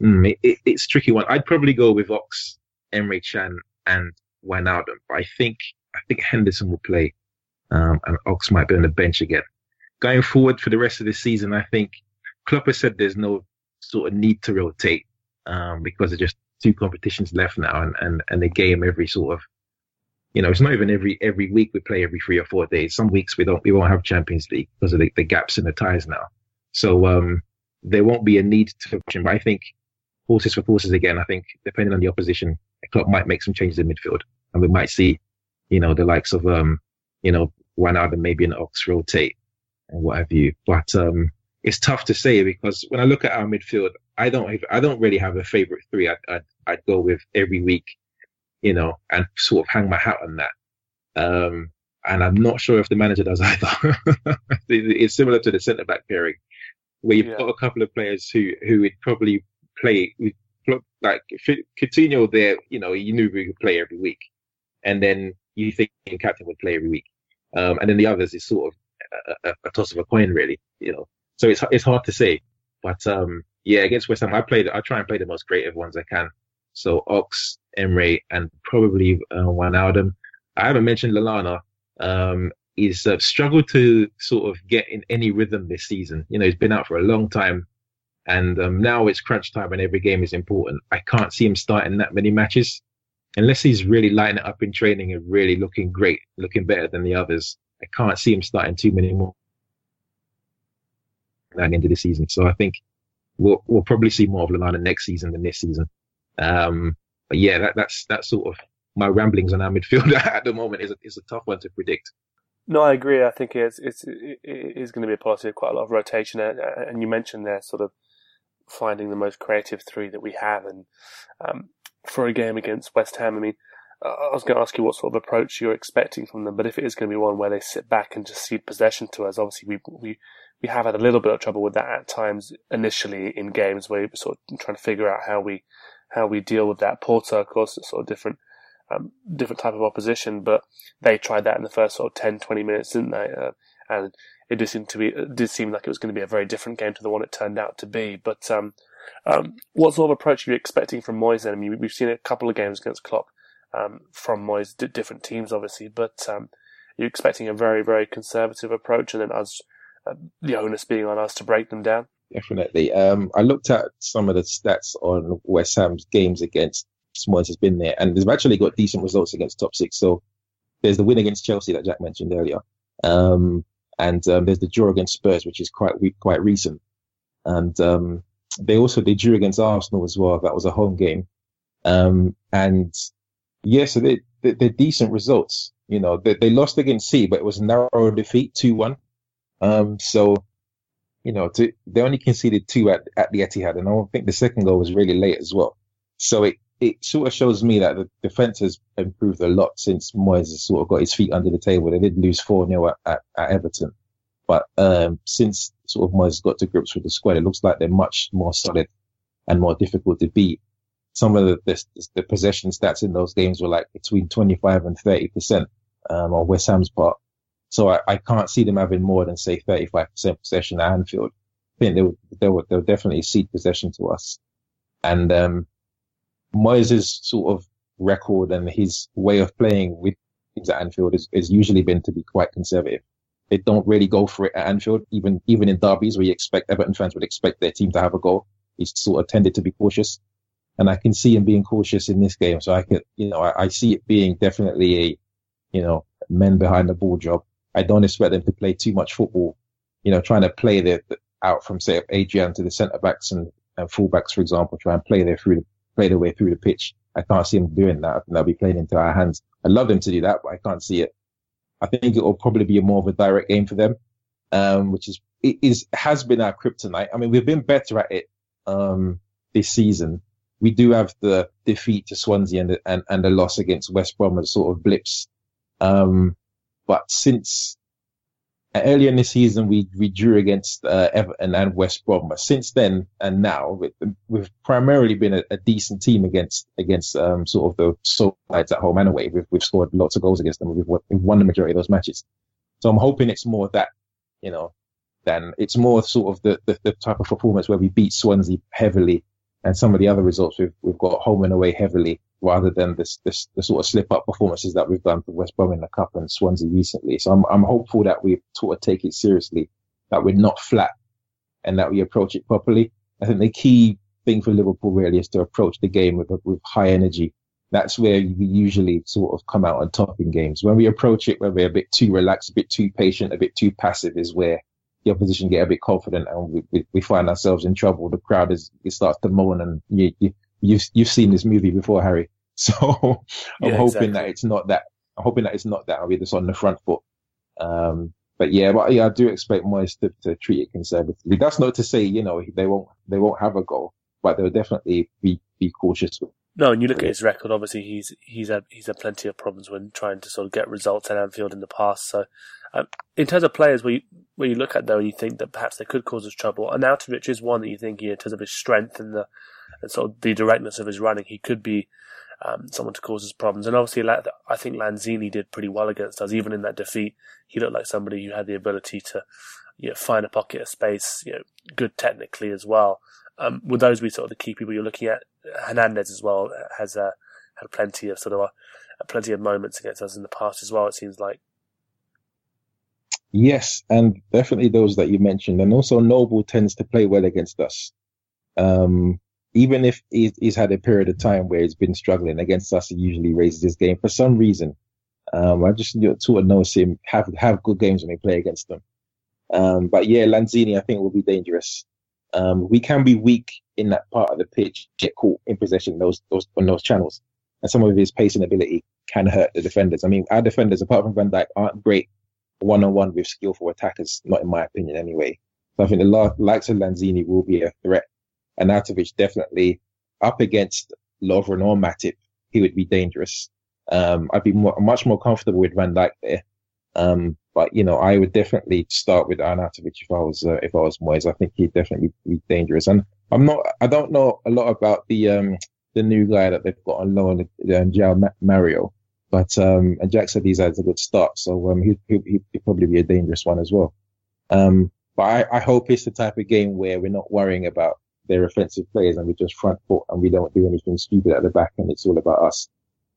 mm, it, it, it's tricky one. I'd probably go with Ox, Emre Can, and Wijnaldum. But I think I think Henderson will play, um, and Ox might be on the bench again. Going forward for the rest of the season, I think Klopp has said there's no sort of need to rotate um, because there's just two competitions left now, and, and and a game every sort of, you know, it's not even every every week we play every three or four days. Some weeks we don't we won't have Champions League because of the, the gaps in the ties now. So um, there won't be a need to. But I think horses for horses again. I think depending on the opposition, Klopp might make some changes in midfield, and we might see, you know, the likes of um, you know, Wijnaldum maybe an Ox rotate and what have you. But um, it's tough to say because when I look at our midfield, I don't have, I don't really have a favorite three. I'd, I'd, I'd go with every week, you know, and sort of hang my hat on that. Um, and I'm not sure if the manager does <laughs> either. it's similar to the centre back pairing, where you've yeah. got a couple of players who who would probably play like Coutinho. There, you know, you knew we could play every week, and then you think captain would play every week, um, and then the others is sort of a, a, toss of a coin, really. You know, so it's it's hard to say. But um, yeah, against West Ham, I played. I try and play the most creative ones I can. So Ox, Emre, and probably uh, Wijnaldum. I haven't mentioned Lallana. Um, he's uh, struggled to sort of get in any rhythm this season. You know, he's been out for a long time, and um, now it's crunch time and every game is important. I can't see him starting that many matches unless he's really lighting it up in training and really looking great, looking better than the others. I can't see him starting too many more at the end of the season. So I think we'll we'll probably see more of Lallana next season than this season. Um, but yeah, that, that's that's sort of my ramblings on our midfield <laughs> at the moment is a, is a tough one to predict. No, I agree. I think it's it's it is going to be a policy of quite a lot of rotation, and you mentioned there sort of finding the most creative three that we have, and um, for a game against West Ham, I mean, I was going to ask you what sort of approach you're expecting from them, but if it is going to be one where they sit back and just cede possession to us, obviously we we we have had a little bit of trouble with that at times initially in games where we're sort of trying to figure out how we how we deal with that. Porto, of course, sort of different um, different type of opposition, but they tried that in the first sort of 10, 20 minutes, didn't they? Uh, and it did seem to be it did seem like it was going to be a very different game to the one it turned out to be. But um, um, what sort of approach are you expecting from Moyes? Then I mean, we've seen a couple of games against Klopp um, from Moyes, different teams obviously, but um, you're expecting a very very conservative approach, and then us uh, the onus being on us to break them down. Definitely. Um, I looked at some of the stats on West Ham's games against Moyes has been there, and they've actually got decent results against top six. So there's the win against Chelsea that Jack mentioned earlier, um, and um, there's the draw against Spurs, which is quite quite recent, and um, they also they drew against Arsenal as well. That was a home game, um, and yeah, so they, they they're decent results. You know, they, they lost against C, but it was a narrow defeat, two one. Um, so you know, to, they only conceded two at, at the Etihad, and I think the second goal was really late as well. So it, it sort of shows me that the defense has improved a lot since Moyes has sort of got his feet under the table. They did lose 4 0 at, at, at, Everton. But um, since sort of Moyes got to grips with the squad, it looks like they're much more solid and more difficult to beat. Some of the, the, the possession stats in those games were like between 25 and 30% um, on West Ham's part. So I, I can't see them having more than say 35% possession at Anfield. I think they would, they would, they'll definitely cede possession to us. And, um, Moyes' sort of record and his way of playing with teams at Anfield is, is usually been to be quite conservative. They don't really go for it at Anfield, even, even in derbies where you expect Everton fans would expect their team to have a goal. He's sort of tended to be cautious. And I can see him being cautious in this game. So I could, you know, I, I see it being definitely a, you know, men behind the ball job. I don't expect them to play too much football, you know, trying to play the, the out from say Adrian to the centre backs and, and full backs, for example, try and play their through the, play their way through the pitch. I can't see them doing that. I think they'll be playing into our hands. I'd love them to do that, but I can't see it. I think it will probably be a more of a direct game for them, um, which is, it is, has been our kryptonite. I mean, we've been better at it, um, this season. We do have the defeat to Swansea and and, and the loss against West Brom as sort of blips um, but since uh, earlier in the season, we, we drew against uh, Everton and West Brom. But since then and now, we've primarily been a, a decent team against against um, sort of the sides at home anyway. We've, we've scored lots of goals against them. We've won, we've won the majority of those matches. So I'm hoping it's more that, you know, than it's more sort of the, the, the type of performance where we beat Swansea heavily and some of the other results we've we've got home and away heavily rather than this, this the sort of slip up performances that we've done for West Brom in the Cup and Swansea recently. So I'm I'm hopeful that we sort of take it seriously, that we're not flat, and that we approach it properly. I think the key thing for Liverpool really is to approach the game with with high energy. That's where we usually sort of come out on top in games. When we approach it, when we're a bit too relaxed, a bit too patient, a bit too passive, is where the opposition get a bit confident and we, we, we find ourselves in trouble. The crowd is it starts to moan, and you, you you've you've seen this movie before, Hari. <laughs> So I'm yeah, hoping exactly. that it's not that. I'm hoping that it's not that. I'll be just on the front foot. Um, but yeah, but yeah, I do expect Moyes to, to treat it conservatively. That's not to say you know they won't they won't have a goal, but they'll definitely be be cautious with no, and you look at his record. Obviously, he's he's had he's had plenty of problems when trying to sort of get results at Anfield in the past. So, um, in terms of players, where you where you look at though, and you think that perhaps they could cause us trouble. and Arnautovic is one that you think, in terms of his strength and the and sort of the directness of his running, he could be um, someone to cause us problems. And obviously, I think Lanzini did pretty well against us. Even in that defeat, he looked like somebody who had the ability to you know, find a pocket of space, you know, good technically as well. Um, would those be sort of the key people you're looking at? Hernandez as well has uh, had plenty of sort of uh, plenty of moments against us in the past as well. It seems like. Yes, and definitely those that you mentioned, and also Noble tends to play well against us. Um, even if he's, had a period of time where he's been struggling against us, he usually raises his game for some reason. Um, I just you know, sort of notice him have have good games when we play against them. Um, but yeah, Lanzini I think will be dangerous. Um, we can be weak in that part of the pitch, get caught in possession those, those on those channels, and some of his pacing ability can hurt the defenders. I mean, our defenders, apart from Van Dijk, aren't great one on one with skillful attackers, not in my opinion anyway. So I think the likes of Lanzini will be a threat. And Arnautovic definitely up against Lovren or Matip, he would be dangerous. Um, I'd be more, much more comfortable with Van Dijk there. Um, but you know, I would definitely start with Arnautovic if I was uh, if I was Moyes. I think he'd definitely be dangerous. And I'm not. I don't know a lot about the um the new guy that they've got on loan, um, João Mario. But um, and Jack said he's had a good start, so um, he he he'd probably be a dangerous one as well. Um, but I, I hope it's the type of game where we're not worrying about their offensive players and we just front foot and we don't do anything stupid at the back and it's all about us.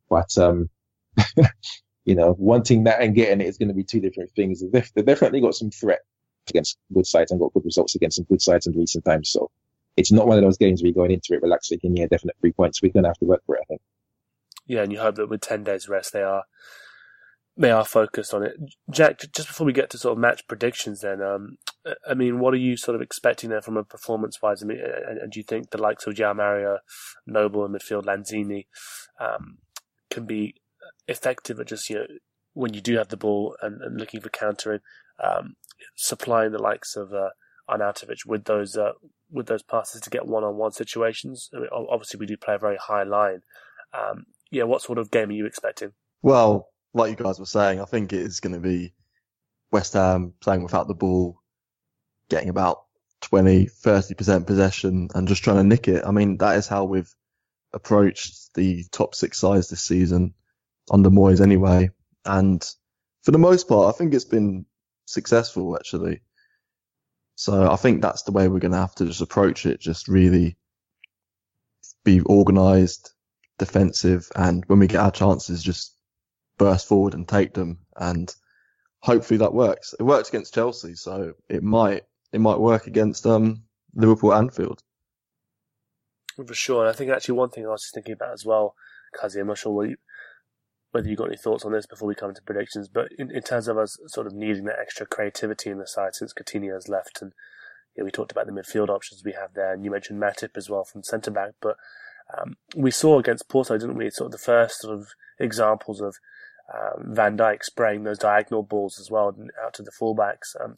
But um, <laughs> you know, wanting that and getting it is going to be two different things. They've, they've definitely got some threat against good sides and got good results against some good sides in recent times. So it's not one of those games where you're going into it relaxed thinking, yeah, definite three points. We're going to have to work for it, I think. Yeah, and you hope that with 10 days rest, they are they are focused on it. Jack, just before we get to sort of match predictions, then, um, I mean, what are you sort of expecting there from a performance wise? I mean, and, and do you think the likes of João Mario, Noble, and midfield Lanzini um, can be effective at just you know when you do have the ball and, and looking for countering, um, supplying the likes of uh, Arnautovic with those uh, with those passes to get one-on-one situations. I mean, obviously, we do play a very high line. Um, yeah, what sort of game are you expecting? Well, like you guys were saying, I think it is going to be West Ham playing without the ball, getting about 20, 30% possession and just trying to nick it. I mean, that is how we've approached the top six sides this season under Moyes anyway. And for the most part, I think it's been successful actually. So I think that's the way we're going to have to just approach it. Just really be organized, defensive, and when we get our chances, just burst forward and take them. And hopefully that works. It works against Chelsea, so it might it might work against um, Liverpool Anfield. For sure. And I think actually one thing I was just thinking about as well, Kazi, I'm not sure you, whether you got any thoughts on this before we come to predictions, but in, in terms of us sort of needing that extra creativity in the side since Coutinho has left, and you know, we talked about the midfield options we have there, and you mentioned Matip as well from centre back, but um, we saw against Porto, didn't we? Sort of the first sort of examples of um, Van Dijk spraying those diagonal balls as well out to the fullbacks. Um,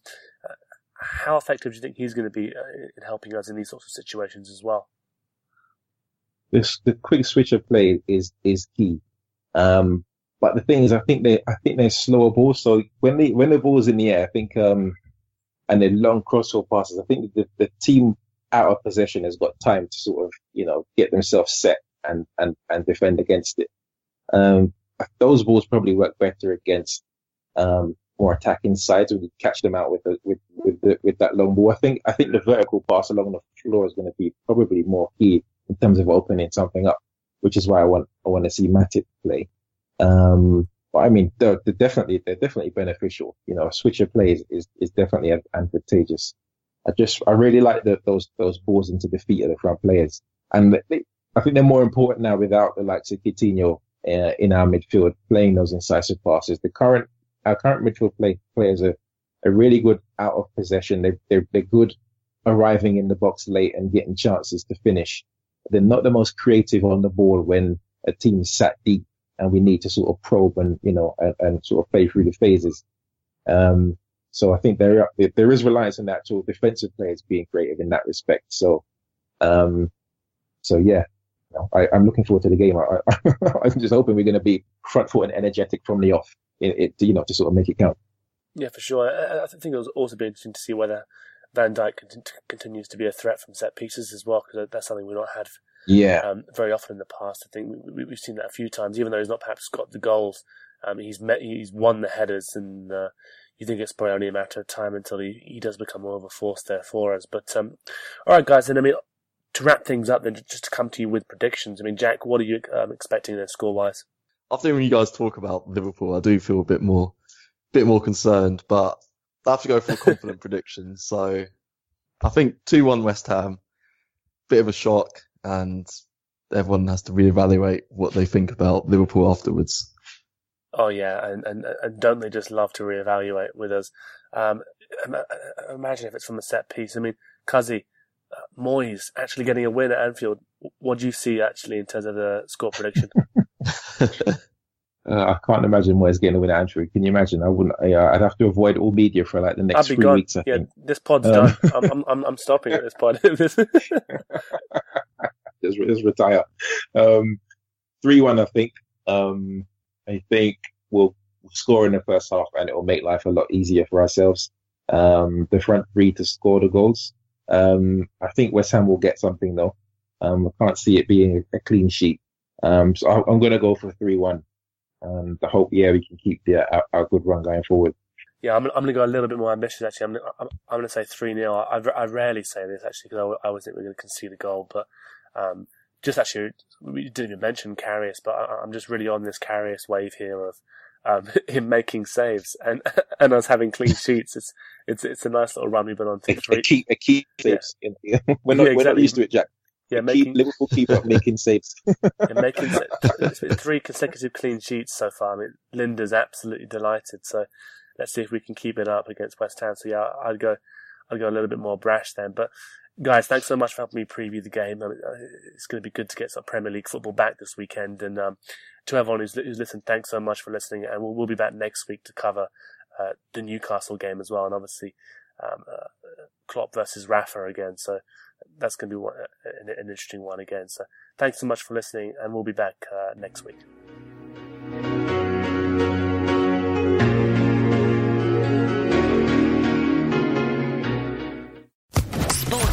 uh, how effective do you think he's going to be uh, in helping us in these sorts of situations as well? This the quick switch of play is is key. Um, but the thing is, I think they I think they're slower balls. So when they when the ball's in the air, I think um, and then long crossover passes, I think the, the team out of possession has got time to sort of you know get themselves set and and and defend against it. Um, those balls probably work better against um, more attacking sides when you catch them out with the, with with the, with that long ball. I think I think the vertical pass along the floor is going to be probably more key in terms of opening something up, which is why I want I want to see Matip play. Um, but I mean, they're, they're, definitely they're definitely beneficial. You know, a switch of plays is is definitely advantageous. I just I really like the, those those balls into the feet of the front players, and they, I think they're more important now without the likes of Coutinho uh, in our midfield playing those incisive passes. The current our current midfield play, players are, are really good out of possession. They they're, they're good arriving in the box late and getting chances to finish. They're not the most creative on the ball when a team sat deep and we need to sort of probe and you know and, and sort of play through the phases. Um, so I think there there is reliance on that to defensive players being creative in that respect. So, um, so yeah, I, am looking forward to the game. I, am <laughs> just hoping we're going to be front foot and energetic from the off, it, it, you know, to sort of make it count. Yeah, for sure. I, I think it will also be interesting to see whether Van Dijk continues to be a threat from set pieces as well, because that's something we've not had yeah. Um, very often in the past. I think we, have seen that a few times, even though he's not perhaps got the goals. Um, he's met, he's won the headers, and uh, you think it's probably only a matter of time until he, he does become more of a force there for us. But um, all right, guys, and I mean to wrap things up, then just to come to you with predictions. I mean, Jack, what are you um, expecting there score wise? Think when you guys talk about Liverpool, I do feel a bit more, bit more concerned, but I have to go for a confident <laughs> prediction. So I think 2-1 West Ham, bit of a shock, and everyone has to reevaluate what they think about Liverpool afterwards. Oh yeah, and, and, and don't they just love to reevaluate with us? Um, imagine if it's from a set piece. I mean, Kazi, uh, Moyes actually getting a win at Anfield. What do you see actually in terms of the score prediction? <laughs> <laughs> uh, I can't imagine Moyes getting a win at Anfield. Can you imagine? I wouldn't. Uh, I'd have to avoid all media for like the next three gone. weeks. I yeah, think. this pod's um, done. I'm, <laughs> I'm, I'm stopping at this pod. just, just retire. Um, three one, I think. Um, I think we'll score in the first half, and it will make life a lot easier for ourselves. Um, the front three to score the goals. Um, I think West Ham will get something though. Um, I can't see it being a, clean sheet. Um, so I, am going to go for 3-1. And I hope, yeah, we can keep the, our, our good run going forward. Yeah, I'm, I'm going to go a little bit more ambitious actually. I'm, I'm, I'm going to say 3 0. I, I rarely say this actually because I, I always think we're going to concede a goal. But um, just actually, we didn't even mention Karius, but I, am just really on this Karius wave here of um, <laughs> him making saves and <laughs> and us having clean <laughs> sheets. It's it's it's a nice little run we've been on. To a, a key a key saves. Yeah. we're not yeah, exactly. we're not used to it, Jack. Yeah, making keep, Liverpool keep up making saves. yeah, making three consecutive clean sheets so far. I mean, Linda's absolutely delighted. So let's see if we can keep it up against West Ham. So yeah, I'd go I'd go a little bit more brash then, but guys, thanks so much for helping me preview the game. Uh, it's going to be good to get some Premier League football back this weekend. And um, to everyone who's, who's, listened, thanks so much for listening. And we'll, we'll be back next week to cover uh, the Newcastle game as well. And obviously, um, uh, Klopp versus Rafa again. So that's going to be one, an, an, interesting one again. So thanks so much for listening, and we'll be back uh, next week.